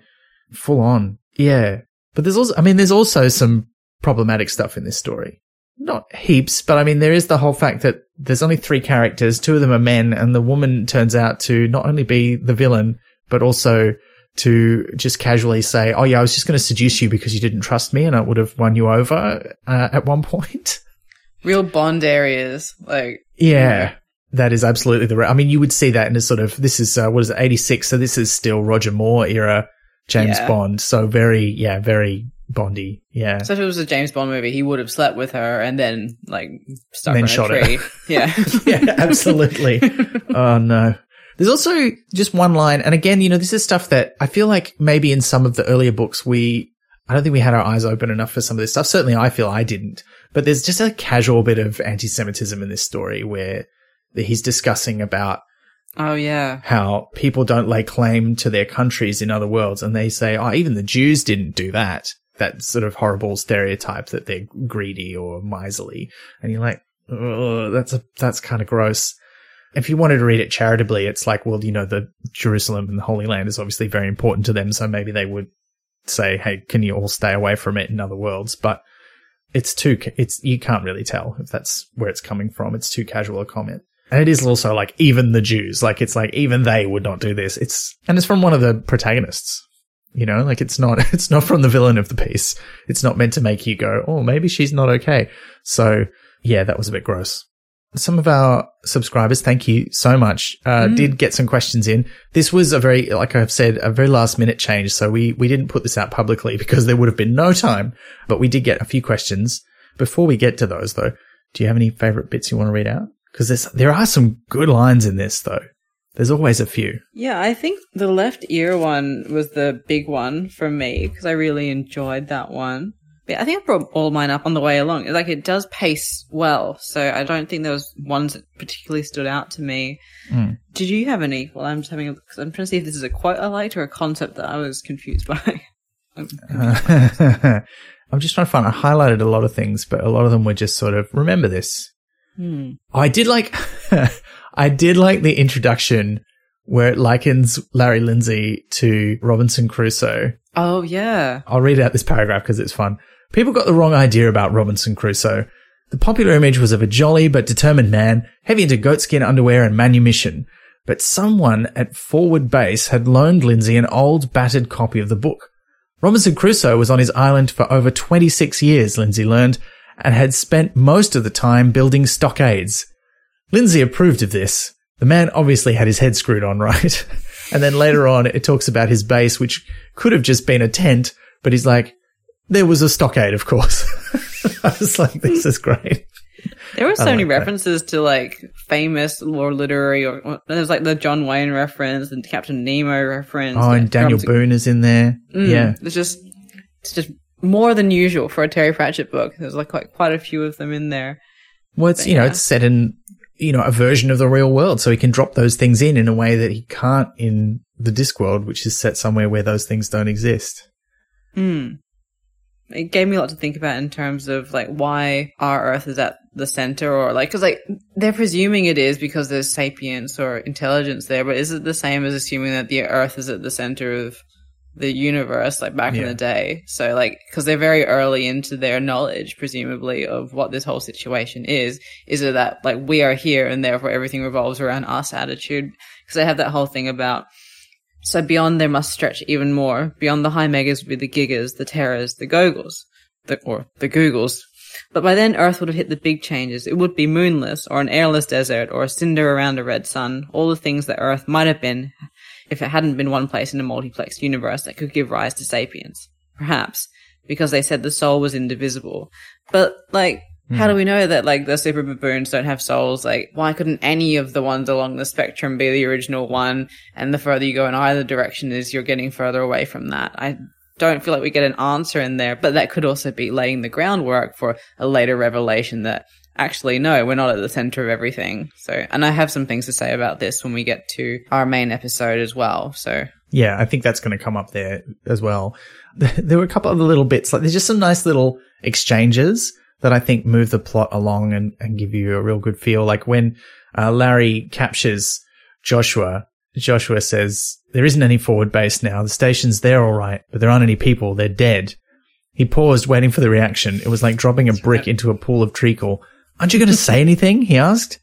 Full on. Yeah. But there's also, I mean, there's also some problematic stuff in this story. Not heaps, but I mean, there is the whole fact that there's only three characters, two of them are men, and the woman turns out to not only be the villain, but also to just casually say, Oh yeah, I was just going to seduce you because you didn't trust me and I would have won you over uh, at one point. Real Bond areas. Like, Yeah, that is absolutely the. Re- I mean, you would see that in a sort of this is uh, what is it, eighty six? So this is still Roger Moore era James Yeah. Bond. So very, yeah, very Bondy. Yeah, so if it was a James Bond movie, he would have slept with her and then, like, stuck Then her shot her. a tree. Yeah. yeah, absolutely. oh no. There's also just one line, and again, you know, this is stuff that I feel like maybe in some of the earlier books we, I don't think we had our eyes open enough for some of this stuff. Certainly, I feel I didn't. But there's just a casual bit of anti-Semitism in this story where he's discussing about oh, yeah. how people don't lay claim to their countries in other worlds. And they say, oh, even the Jews didn't do that. That sort of horrible stereotype that they're greedy or miserly. And you're like, that's a, that's kind of gross. If you wanted to read it charitably, it's like, well, you know, the Jerusalem and the Holy Land is obviously very important to them. So maybe they would say, Hey, can you all stay away from it in other worlds? But it's too, it's, you can't really tell if that's where it's coming from. It's too casual a comment. And it is also like even the Jews, like it's like even they would not do this. It's, and it's from one of the protagonists, you know, like it's not, it's not from the villain of the piece. It's not meant to make you go, Oh, maybe she's not okay. So yeah, that was a bit gross. Some of our subscribers, thank you so much, uh, did get some questions in. This was a very, like I've said, a very last minute change. So we, we didn't put this out publicly because there would have been no time, but we did get a few questions. Before we get to those though, do you have any favorite bits you want to read out? Because there's, there are some good lines in this though. There's always a few. Yeah, I think the left ear one was the big one for me because I really enjoyed that one. But I think I brought all mine up on the way along. Like it does pace well, so I don't think there was ones that particularly stood out to me. Mm. Did you have any? Well, I'm just having. A, cause I'm trying to see if this is a quote I liked or a concept that I was confused by. I'm just trying to find, I highlighted a lot of things, but a lot of them were just sort of, remember this. Hmm. I did like, I did like the introduction where it likens Larry Lindsay to Robinson Crusoe. Oh yeah, I'll read out this paragraph because it's fun. People got the wrong idea about Robinson Crusoe. The popular image was of a jolly but determined man, heavy into goatskin underwear and manumission. But someone at Forward Base had loaned Lindsay an old battered copy of the book. Robinson Crusoe was on his island for over 26 years, Lindsay learned, and had spent most of the time building stockades. Lindsay approved of this. The man obviously had his head screwed on, right? and then later on, it talks about his base, which could have just been a tent, but he's like, there was a stockade, of course. I was like, this is great. there were so many like that. references to like famous or literary, or or- there was like the John Wayne reference and Captain Nemo reference. Oh, and Daniel Robinson- Boone is in there. Mm, Yeah. There's just it's just more than usual for a Terry Pratchett book. There's like quite quite a few of them in there. Well, it's, you know, yeah. it's set in, you know, a version of the real world. So he can drop those things in in a way that he can't in the disc world, which is set somewhere where those things don't exist. Mm. It gave me a lot to think about in terms of like why our Earth is at the center or like, cause like they're presuming it is because there's sapience or intelligence there, but is it the same as assuming that the earth is at the center of the universe like back in the day? So like, cause they're very early into their knowledge, presumably of what this whole situation is. Is it that like we are here and therefore everything revolves around us attitude? Cause they have that whole thing about so beyond there must stretch even more. Beyond the high meggas would be the gigas, the terras, the gogos, the, or the googles. But by then Earth would have hit the big changes. It would be moonless, or an airless desert, or a cinder around a red sun. All the things that Earth might have been if it hadn't been one place in a multiplex universe that could give rise to sapiens. Perhaps. Because they said the soul was indivisible. But, like, hmm. how do we know that, like, the super baboons don't have souls? Like, why couldn't any of the ones along the spectrum be the original one? And the further you go in either direction is you're getting further away from that. I don't feel like we get an answer in there, but that could also be laying the groundwork for a later revelation that actually, no, we're not at the center of everything. So, and I have some things to say about this when we get to our main episode as well. So, Yeah, I think that's going to come up there as well. There were a couple of little bits, like there's just some nice little exchanges that I think move the plot along and, and give you a real good feel. Like when uh, Larry captures Joshua, Joshua says, there isn't any forward base now. The station's there all right, but there aren't any people. They're dead. He paused, waiting for the reaction. It was like dropping a brick into a pool of treacle. Aren't you going to say anything? He asked.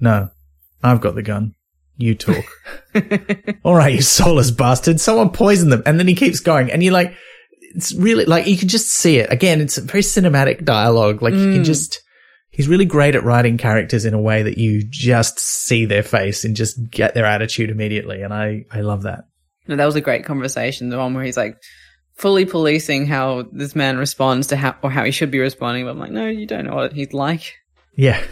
No, I've got the gun. You talk. All right, you soulless bastard. Someone poisoned them. And then he keeps going. And you're like, it's really like, you can just see it. Again, it's a very cinematic dialogue. Like you can mm. just, he's really great at writing characters in a way that you just see their face and just get their attitude immediately. And I, I love that. no, that was a great conversation. The one where he's like fully policing how this man responds to how, or how he should be responding. But I'm like, no, you don't know what he's like. Yeah.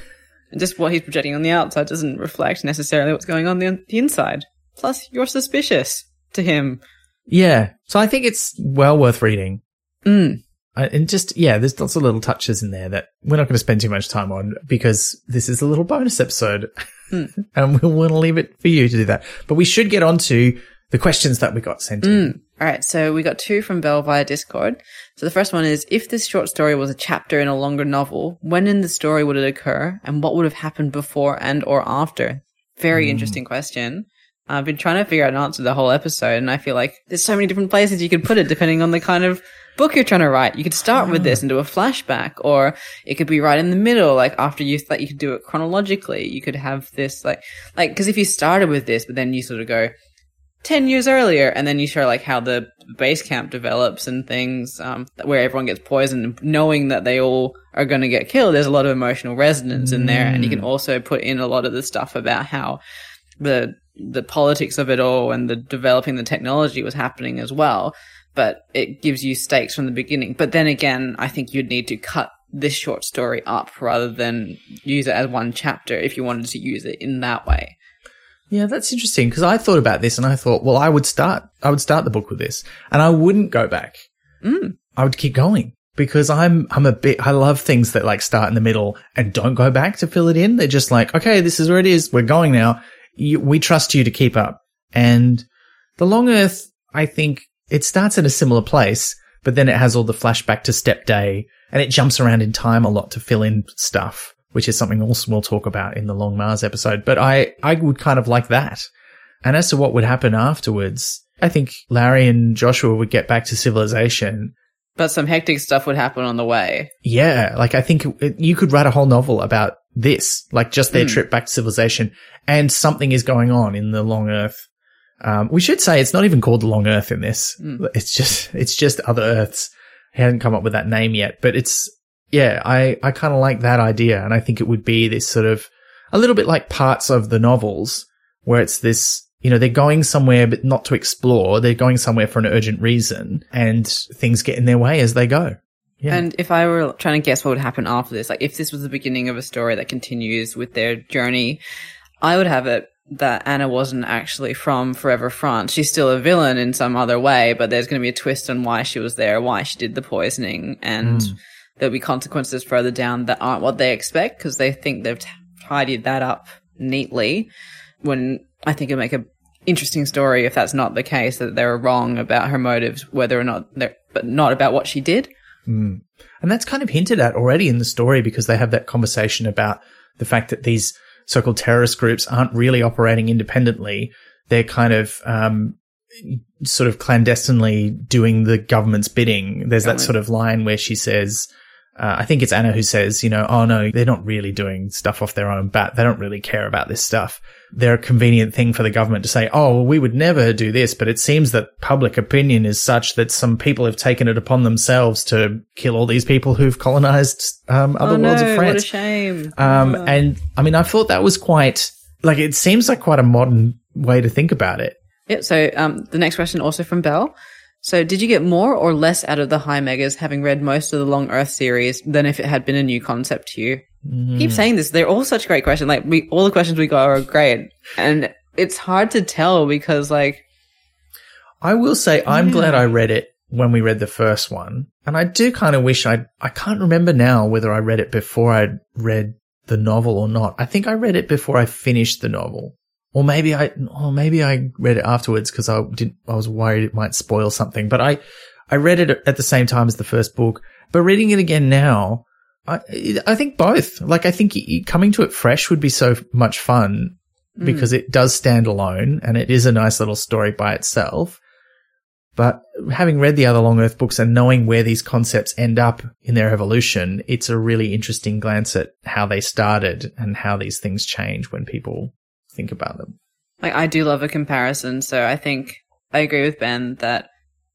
And just what he's projecting on the outside doesn't reflect necessarily what's going on the, the inside. Plus, you're suspicious to him. Yeah. So I think it's well worth reading. Mm. Uh, and just, yeah, there's lots of little touches in there that we're not going to spend too much time on because this is a little bonus episode and we'll want to leave it for you to do that. But we should get on to the questions that we got sent in. Mm. All right, so we got two from Bell via Discord. So the first one is if this short story was a chapter in a longer novel, when in the story would it occur and what would have happened before and or after? Very mm. interesting question. I've been trying to figure out an answer the whole episode and I feel like there's so many different places you could put it depending on the kind of book you're trying to write. You could start with this and do a flashback or it could be right in the middle, like after you, like you could do it chronologically. You could have this like, like, cause if you started with this, but then you sort of go, 10 years earlier and then you show like how the base camp develops and things um, where everyone gets poisoned knowing that they all are going to get killed there's a lot of emotional resonance in there. And you can also put in a lot of the stuff about how the the politics of it all and the developing the technology was happening as well. But it gives you stakes from the beginning. But then again i think you'd need to cut this short story up rather than use it as one chapter if you wanted to use it in that way Yeah, that's interesting because I thought about this and I thought, well, I would start, I would start the book with this and I wouldn't go back. Mm. I would keep going because I'm, I'm a bit, I love things that like start in the middle and don't go back to fill it in. They're just like, okay, this is where it is. We're going now. You, we trust you to keep up. And the Long Earth, I think it starts in a similar place, but then it has all the flashback to step day and it jumps around in time a lot to fill in stuff, which is something also we'll talk about in the Long Mars episode. But I, I would kind of like that. And as to what would happen afterwards, I think Larry and Joshua would get back to civilization. but some hectic stuff would happen on the way Yeah, like I think it- you could write a whole novel about this, like just their Mm. trip back to civilization and something is going on in the Long Earth. Um, we should say it's not even called the Long Earth in this. Mm. It's just, it's just other Earths. I haven't come up with that name yet, but it's, yeah, I, I kind of like that idea. And I think it would be this sort of a little bit like parts of the novels where it's this, you know, they're going somewhere, but not to explore. They're going somewhere for an urgent reason and things get in their way as they go. Yeah. And if I were trying to guess what would happen after this, like if this was the beginning of a story that continues with their journey, I would have it that Anna wasn't actually from Forever France. She's still a villain in some other way, but there's going to be a twist on why she was there, why she did the poisoning, and hmm. There'll be consequences further down that aren't what they expect because they think they've tidied that up neatly. When I think it'd make a interesting story if that's not the case, that they were wrong about her motives, whether or not they're, but not about what she did. Mm. And that's kind of hinted at already in the story because they have that conversation about the fact that these so-called terrorist groups aren't really operating independently. They're kind of, um, sort of clandestinely doing the government's bidding. There's that sort of line where she says, uh, I think it's Anna who says, you know, oh no, they're not really doing stuff off their own bat. They don't really care about this stuff. They're a convenient thing for the government to say, oh, well, we would never do this. But it seems that public opinion is such that some people have taken it upon themselves to kill all these people who've colonized um, other oh, worlds no, of What a shame. Um, Oh. and I mean, I thought that was quite, like, it seems like quite a modern way to think about it. Yeah, so um, the next question also from Bell. So, did you get more or less out of the High Meggas having read most of the Long Earth series than if it had been a new concept to you? Mm-hmm. Keep saying this; they're all such great questions. Like we, all the questions we got are great, and it's hard to tell because, like, I will say I'm glad I read it when we read the first one. And I do kind of wish I I can't remember now whether I read it before I read the novel or not. I think I read it before I finished the novel. Or maybe I or maybe I read it afterwards because I didn't I was worried it might spoil something. But I I read it at the same time as the first book. But reading it again now, I I think both. Like I think coming to it fresh would be so much fun mm. because it does stand alone and it is a nice little story by itself. But having read the other Long Earth books and knowing where these concepts end up in their evolution, it's a really interesting glance at how they started and how these things change when people think about them. like I do love a comparison. So I think I agree with Ben that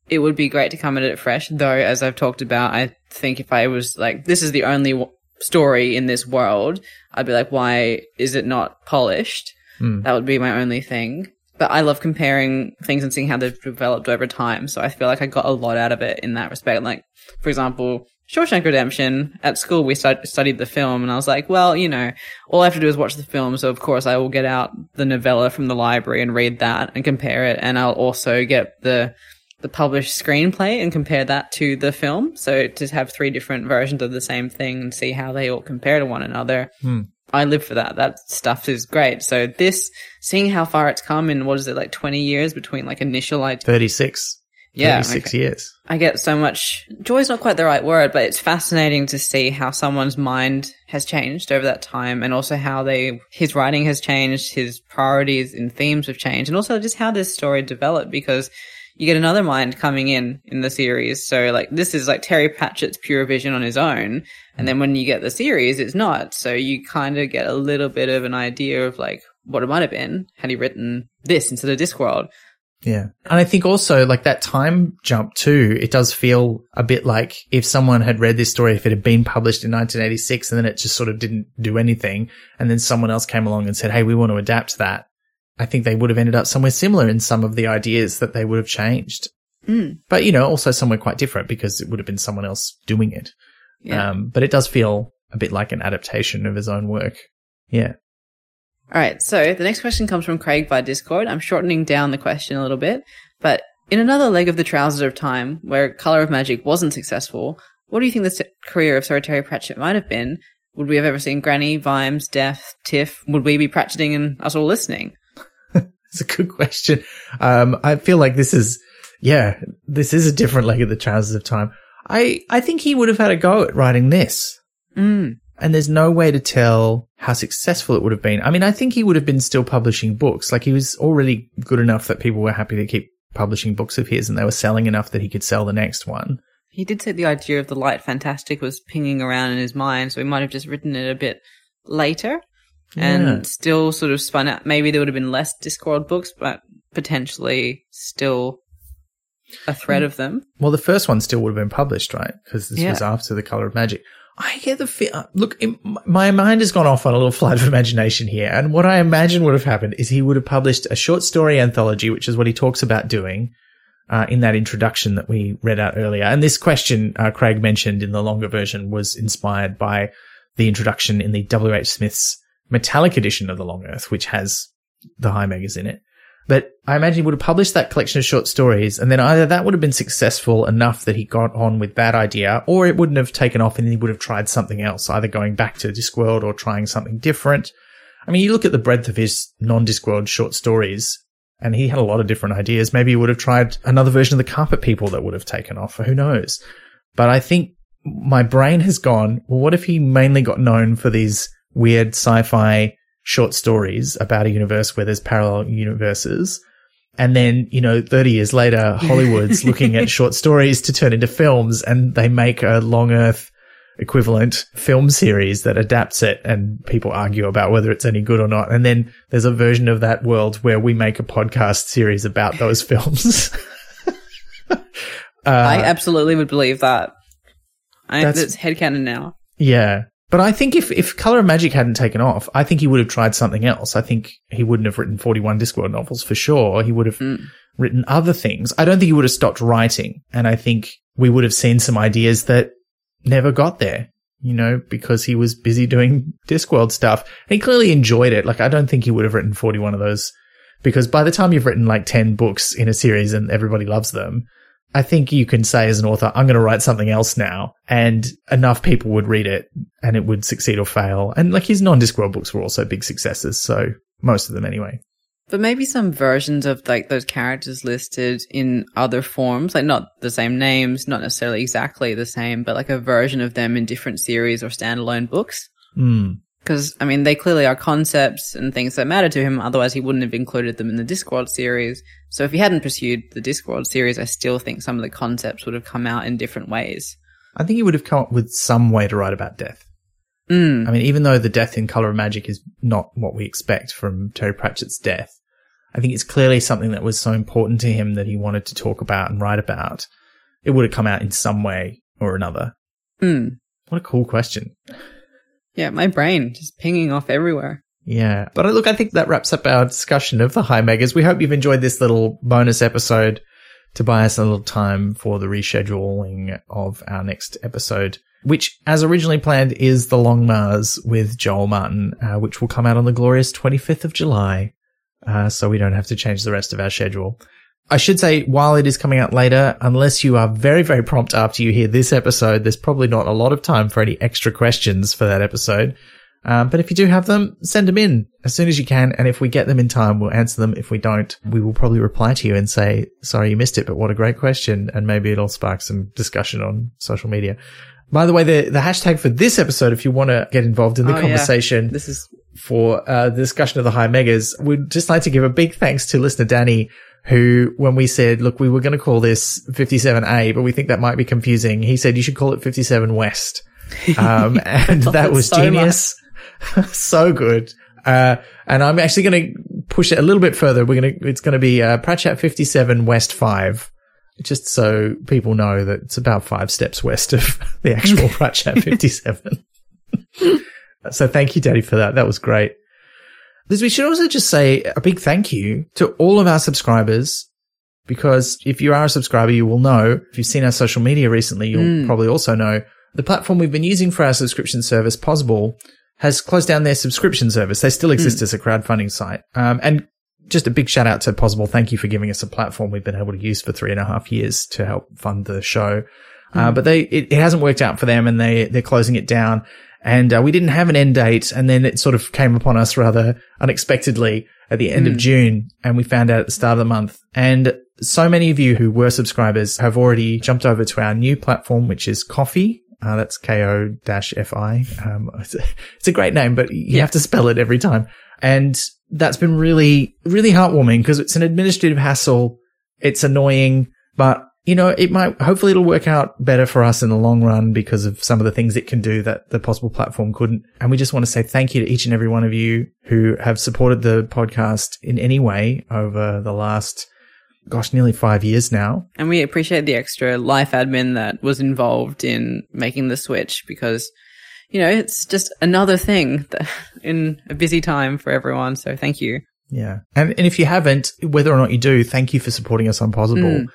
it would be great to come at it fresh. Though, as I've talked about, I think if I was like, this is the only w- story in this world, I'd be like, why is it not polished? Hmm. That would be my only thing. But I love comparing things and seeing how they've developed over time. So I feel like I got a lot out of it in that respect. Like, for example, Shawshank Redemption, at school we stud- studied the film and I was like, well, you know, all I have to do is watch the film. So of course I will get out the novella from the library and read that and compare it. And I'll also get the, the published screenplay and compare that to the film. So to have three different versions of the same thing and see how they all compare to one another. Hmm. I live for that. That stuff is great. So this, seeing how far it's come in, what is it, like 20 years between like initial idea. 36. Yeah. 36 okay. years. I get so much joy is not quite the right word, but it's fascinating to see how someone's mind has changed over that time and also how they his writing has changed, his priorities and themes have changed, and also just how this story developed because you get another mind coming in in the series. So like this is like Terry Pratchett's pure vision on his own. And then when you get the series, it's not. So you kind of get a little bit of an idea of like what it might have been had he written this instead of Discworld. Yeah. And I think also like that time jump too, it does feel a bit like if someone had read this story, if it had been published in 1986 and then it just sort of didn't do anything and then someone else came along and said, Hey, we want to adapt that. I think they would have ended up somewhere similar in some of the ideas that they would have changed. Mm. But, you know, also somewhere quite different because it would have been someone else doing it. Yeah. Um, but it does feel a bit like an adaptation of his own work. Yeah. All right. So the next question comes from Craig via Discord. I'm shortening down the question a little bit, but in another leg of the Trousers of Time, where Color of Magic wasn't successful, what do you think the career of Sir Terry Pratchett might have been? Would we have ever seen Granny, Vimes, Death, Tiff? Would we be Pratchetting and us all listening? It's a good question. Um, I feel like this is, yeah, this is a different leg of the trousers of time. I, I think he would have had a go at writing this. Mm. And there's no way to tell how successful it would have been. I mean, I think he would have been still publishing books. Like he was already good enough that people were happy to keep publishing books of his and they were selling enough that he could sell the next one. He did say the idea of the light fantastic was pinging around in his mind, so he might have just written it a bit later and Yeah. still sort of spun out. Maybe there would have been less Discworld books, but potentially still a thread hmm. of them. Well, the first one still would have been published, right? Because this Yeah. was after the Color of Magic. I get the feel. uh, Look, im- my mind has gone off on a little flight of imagination here, and what I imagine would have happened is he would have published a short story anthology, which is what he talks about doing uh, in that introduction that we read out earlier. And this question uh, Craig mentioned in the longer version was inspired by the introduction in the W. H. Smith's metallic edition of the Long Earth, which has the High Meggas in it. But I imagine he would have published that collection of short stories, and then either that would have been successful enough that he got on with that idea, or it wouldn't have taken off and he would have tried something else, either going back to Discworld or trying something different. I mean, you look at the breadth of his non-Discworld short stories, and he had a lot of different ideas. Maybe he would have tried another version of the Carpet People that would have taken off, who knows? But I think my brain has gone, well, what if he mainly got known for these weird sci-fi short stories about a universe where there's parallel universes? And then, you know, 30 years later, Hollywood's looking at short stories to turn into films and they make a long earth equivalent film series that adapts it and people argue about whether it's any good or not. And then there's a version of that world where we make a podcast series about those films. uh, I absolutely would believe that. I, that's, that's headcanon now. Yeah. But I think if, if Color of Magic hadn't taken off, I think he would have tried something else. I think he wouldn't have written 41 Discworld novels for sure. He would have mm. written other things. I don't think he would have stopped writing. And I think we would have seen some ideas that never got there, you know, because he was busy doing Discworld stuff. And he clearly enjoyed it. Like, I don't think he would have written 41 of those because by the time you've written like 10 books in a series and everybody loves them, I think you can say as an author, I'm going to write something else now and enough people would read it and it would succeed or fail. And like his non-Discworld books were also big successes. So most of them anyway. But maybe some versions of like those characters listed in other forms, like not the same names, not necessarily exactly the same, but like a version of them in different series or standalone books. Hmm. Because. I mean, they clearly are concepts and things that matter to him. Otherwise, he wouldn't have included them in the Discworld series. So if he hadn't pursued the Discworld series, I still think some of the concepts would have come out in different ways. I think he would have come up with some way to write about death. Mm. I mean, even though the death in Color of Magic is not what we expect from Terry Pratchett's death, I think it's clearly something that was so important to him that he wanted to talk about and write about. It would have come out in some way or another. Mm. What a cool question. Yeah, my brain just pinging off everywhere. Yeah. But uh, look, I think that wraps up our discussion of the High Meggas. We hope you've enjoyed this little bonus episode to buy us a little time for the rescheduling of our next episode, which, as originally planned, is The Long Mars with Joel Martin, uh, which will come out on the glorious 25th of July uh, so we don't have to change the rest of our schedule. I should say, while it is coming out later, unless you are very, very prompt after you hear this episode, there's probably not a lot of time for any extra questions for that episode. Um, but if you do have them, send them in as soon as you can. And if we get them in time, we'll answer them. If we don't, we will probably reply to you and say, sorry, you missed it, but what a great question. And maybe it'll spark some discussion on social media. By the way, the, the hashtag for this episode, if you want to get involved in the oh, conversation, yeah. this is for uh, the discussion of the high Meggas. We'd just like to give a big thanks to listener Danny, who, when we said, look, we were going to call this 57A, but we think that might be confusing. He said you should call it 57 West. Um, and that was so genius. so good. Uh, and I'm actually going to push it a little bit further. We're going to, it's going to be, uh, Pratchat 57 West 5. Just so people know that it's about five steps west of the actual Pratchett 57. So thank you, Danny, for that. That was great. Liz, we should also just say a big thank you to all of our subscribers because if you are a subscriber, you will know. If you've seen our social media recently, you'll mm. probably also know the platform we've been using for our subscription service, Pozible, has closed down their subscription service. They still exist mm. as a crowdfunding site. Um, and just a big shout out to Pozible. Thank you for giving us a platform we've been able to use for three and a half years to help fund the show. Mm. Uh, hmm. but they, it, it, hasn't worked out for them and they, they're closing it down and uh, we didn't have an end date. And then it sort of came upon us rather unexpectedly at the end mm. of hmm. June, and we found out at the start of the month. And so many of you who were subscribers have already jumped over to our new platform, which is Ko-fi. Uh, that's K-O-F-I. Um, it's, a, it's, a, great name, but you yeah. have to spell it every time. And that's been really, really heartwarming because it's an administrative hassle. It's annoying, but you know, it might, hopefully it'll work out better for us in the long run because of some of the things it can do that the Pozible platform couldn't. And we just want to say thank you to each and every one of you who have supported the podcast in any way over the last, gosh, nearly five years now. And we appreciate the extra life admin that was involved in making the switch because, you know, it's just another thing in a busy time for everyone. So thank you. Yeah. And, and if you haven't, whether or not you do, thank you for supporting us on Pozible. Mm.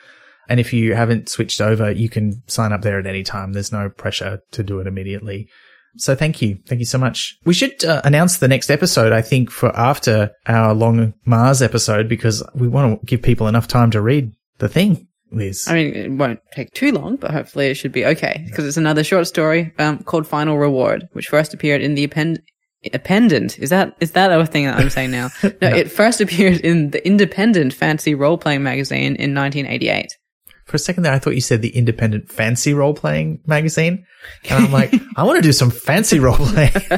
And if you haven't switched over, you can sign up there at any time. There's no pressure to do it immediately. So thank you. Thank you so much. We should uh, announce the next episode, I think, for after our long Mars episode, because we want to give people enough time to read the thing, Liz. I mean, it won't take too long, but hopefully it should be okay, because it's another short story um, called Final Reward, which first appeared in the append- Appendant. Is that, is that a thing that I'm saying now? No, no, it first appeared in the Independent Fantasy Role Playing Magazine in 1988. For a second there, I thought you said the independent fancy role playing magazine. And I'm like, I want to do some fancy role playing.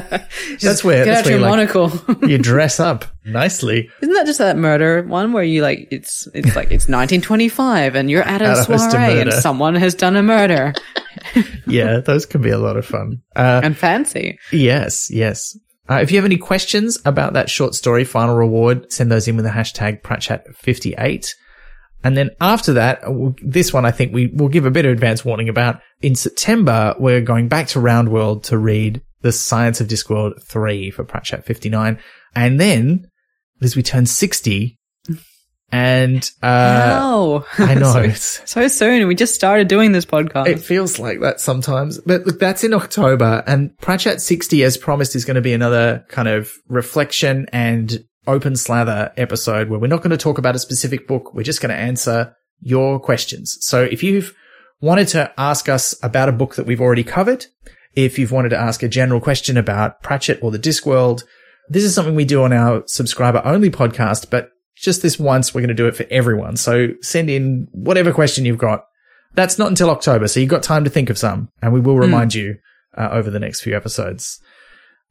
that's where, Get that's out where your you, like, monocle. you dress up nicely. Isn't that just that murder one where you like it's it's like it's 1925 and you're at a At a host of soiree and someone has done a murder Yeah, those can be a lot of fun. Uh, and fancy. Yes, yes. Uh, if you have any questions about that short story, Final Reward, send those in with the hashtag Pratchat58. And then after that, uh, this one I think we will give a bit of advance warning about. In September, we're going back to Round World to read The Science of Discworld 3 for Pratchat 59. And then, as we turn 60, and, uh, Wow. I know. so, so soon. We just started doing this podcast. It feels like that sometimes. But look, that's in October and Pratchat 60 as promised is going to be another kind of reflection and open slather episode where we're not going to talk about a specific book. We're just going to answer your questions. So if you've wanted to ask us about a book that we've already covered, if you've wanted to ask a general question about Pratchett or the Discworld, this is something we do on our subscriber only podcast, but just this once, we're going to do it for everyone. So send in whatever question you've got. That's not until October, so you've got time to think of some, and we will remind you uh, over the next few episodes.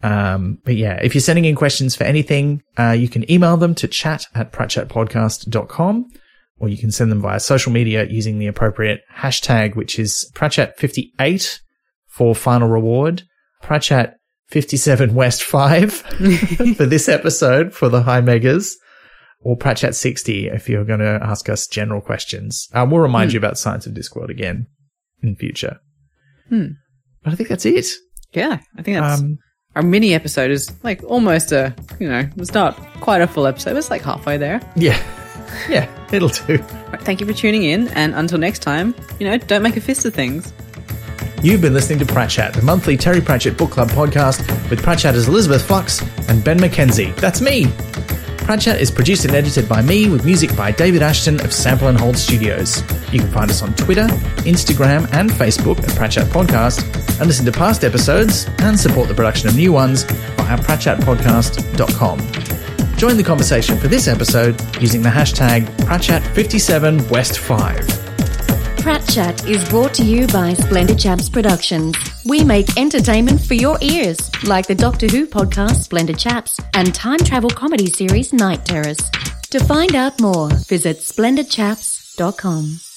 Um, but yeah, if you're sending in questions for anything, uh, you can email them to chat at pratchatpodcast.com or you can send them via social media using the appropriate hashtag, which is Pratchat58 for final reward, Pratchat57 West 5 for this episode for the high Meggas, or Pratchat60 if you're going to ask us general questions. Uh, we'll remind you about Science of Discworld again in future. Hmm. But I think that's it. yeah, I think that's Um, our mini episode is like almost a you know it's not quite a full episode. It's like halfway there. yeah. Yeah, it'll do. Right, thank you for tuning in, and until next time, you know, don't make a fist of things. You've been listening to Pratchat, the monthly Terry Pratchett Book Club podcast with Pratchatters Elizabeth Flux and Ben McKenzie. That's me. Pratchat is produced and edited by me with music by David Ashton of Sample and Hold Studios. You can find us on Twitter, Instagram, and Facebook at Pratchat Podcast and listen to past episodes and support the production of new ones via pratchatpodcast.com. Join the conversation for this episode using the hashtag Pratchat57West5. Pratchat is brought to you by Splendid Chaps Productions. We make entertainment for your ears, like the Doctor Who podcast Splendid Chaps and time travel comedy series Night Terrors. To find out more, visit splendidchaps.com.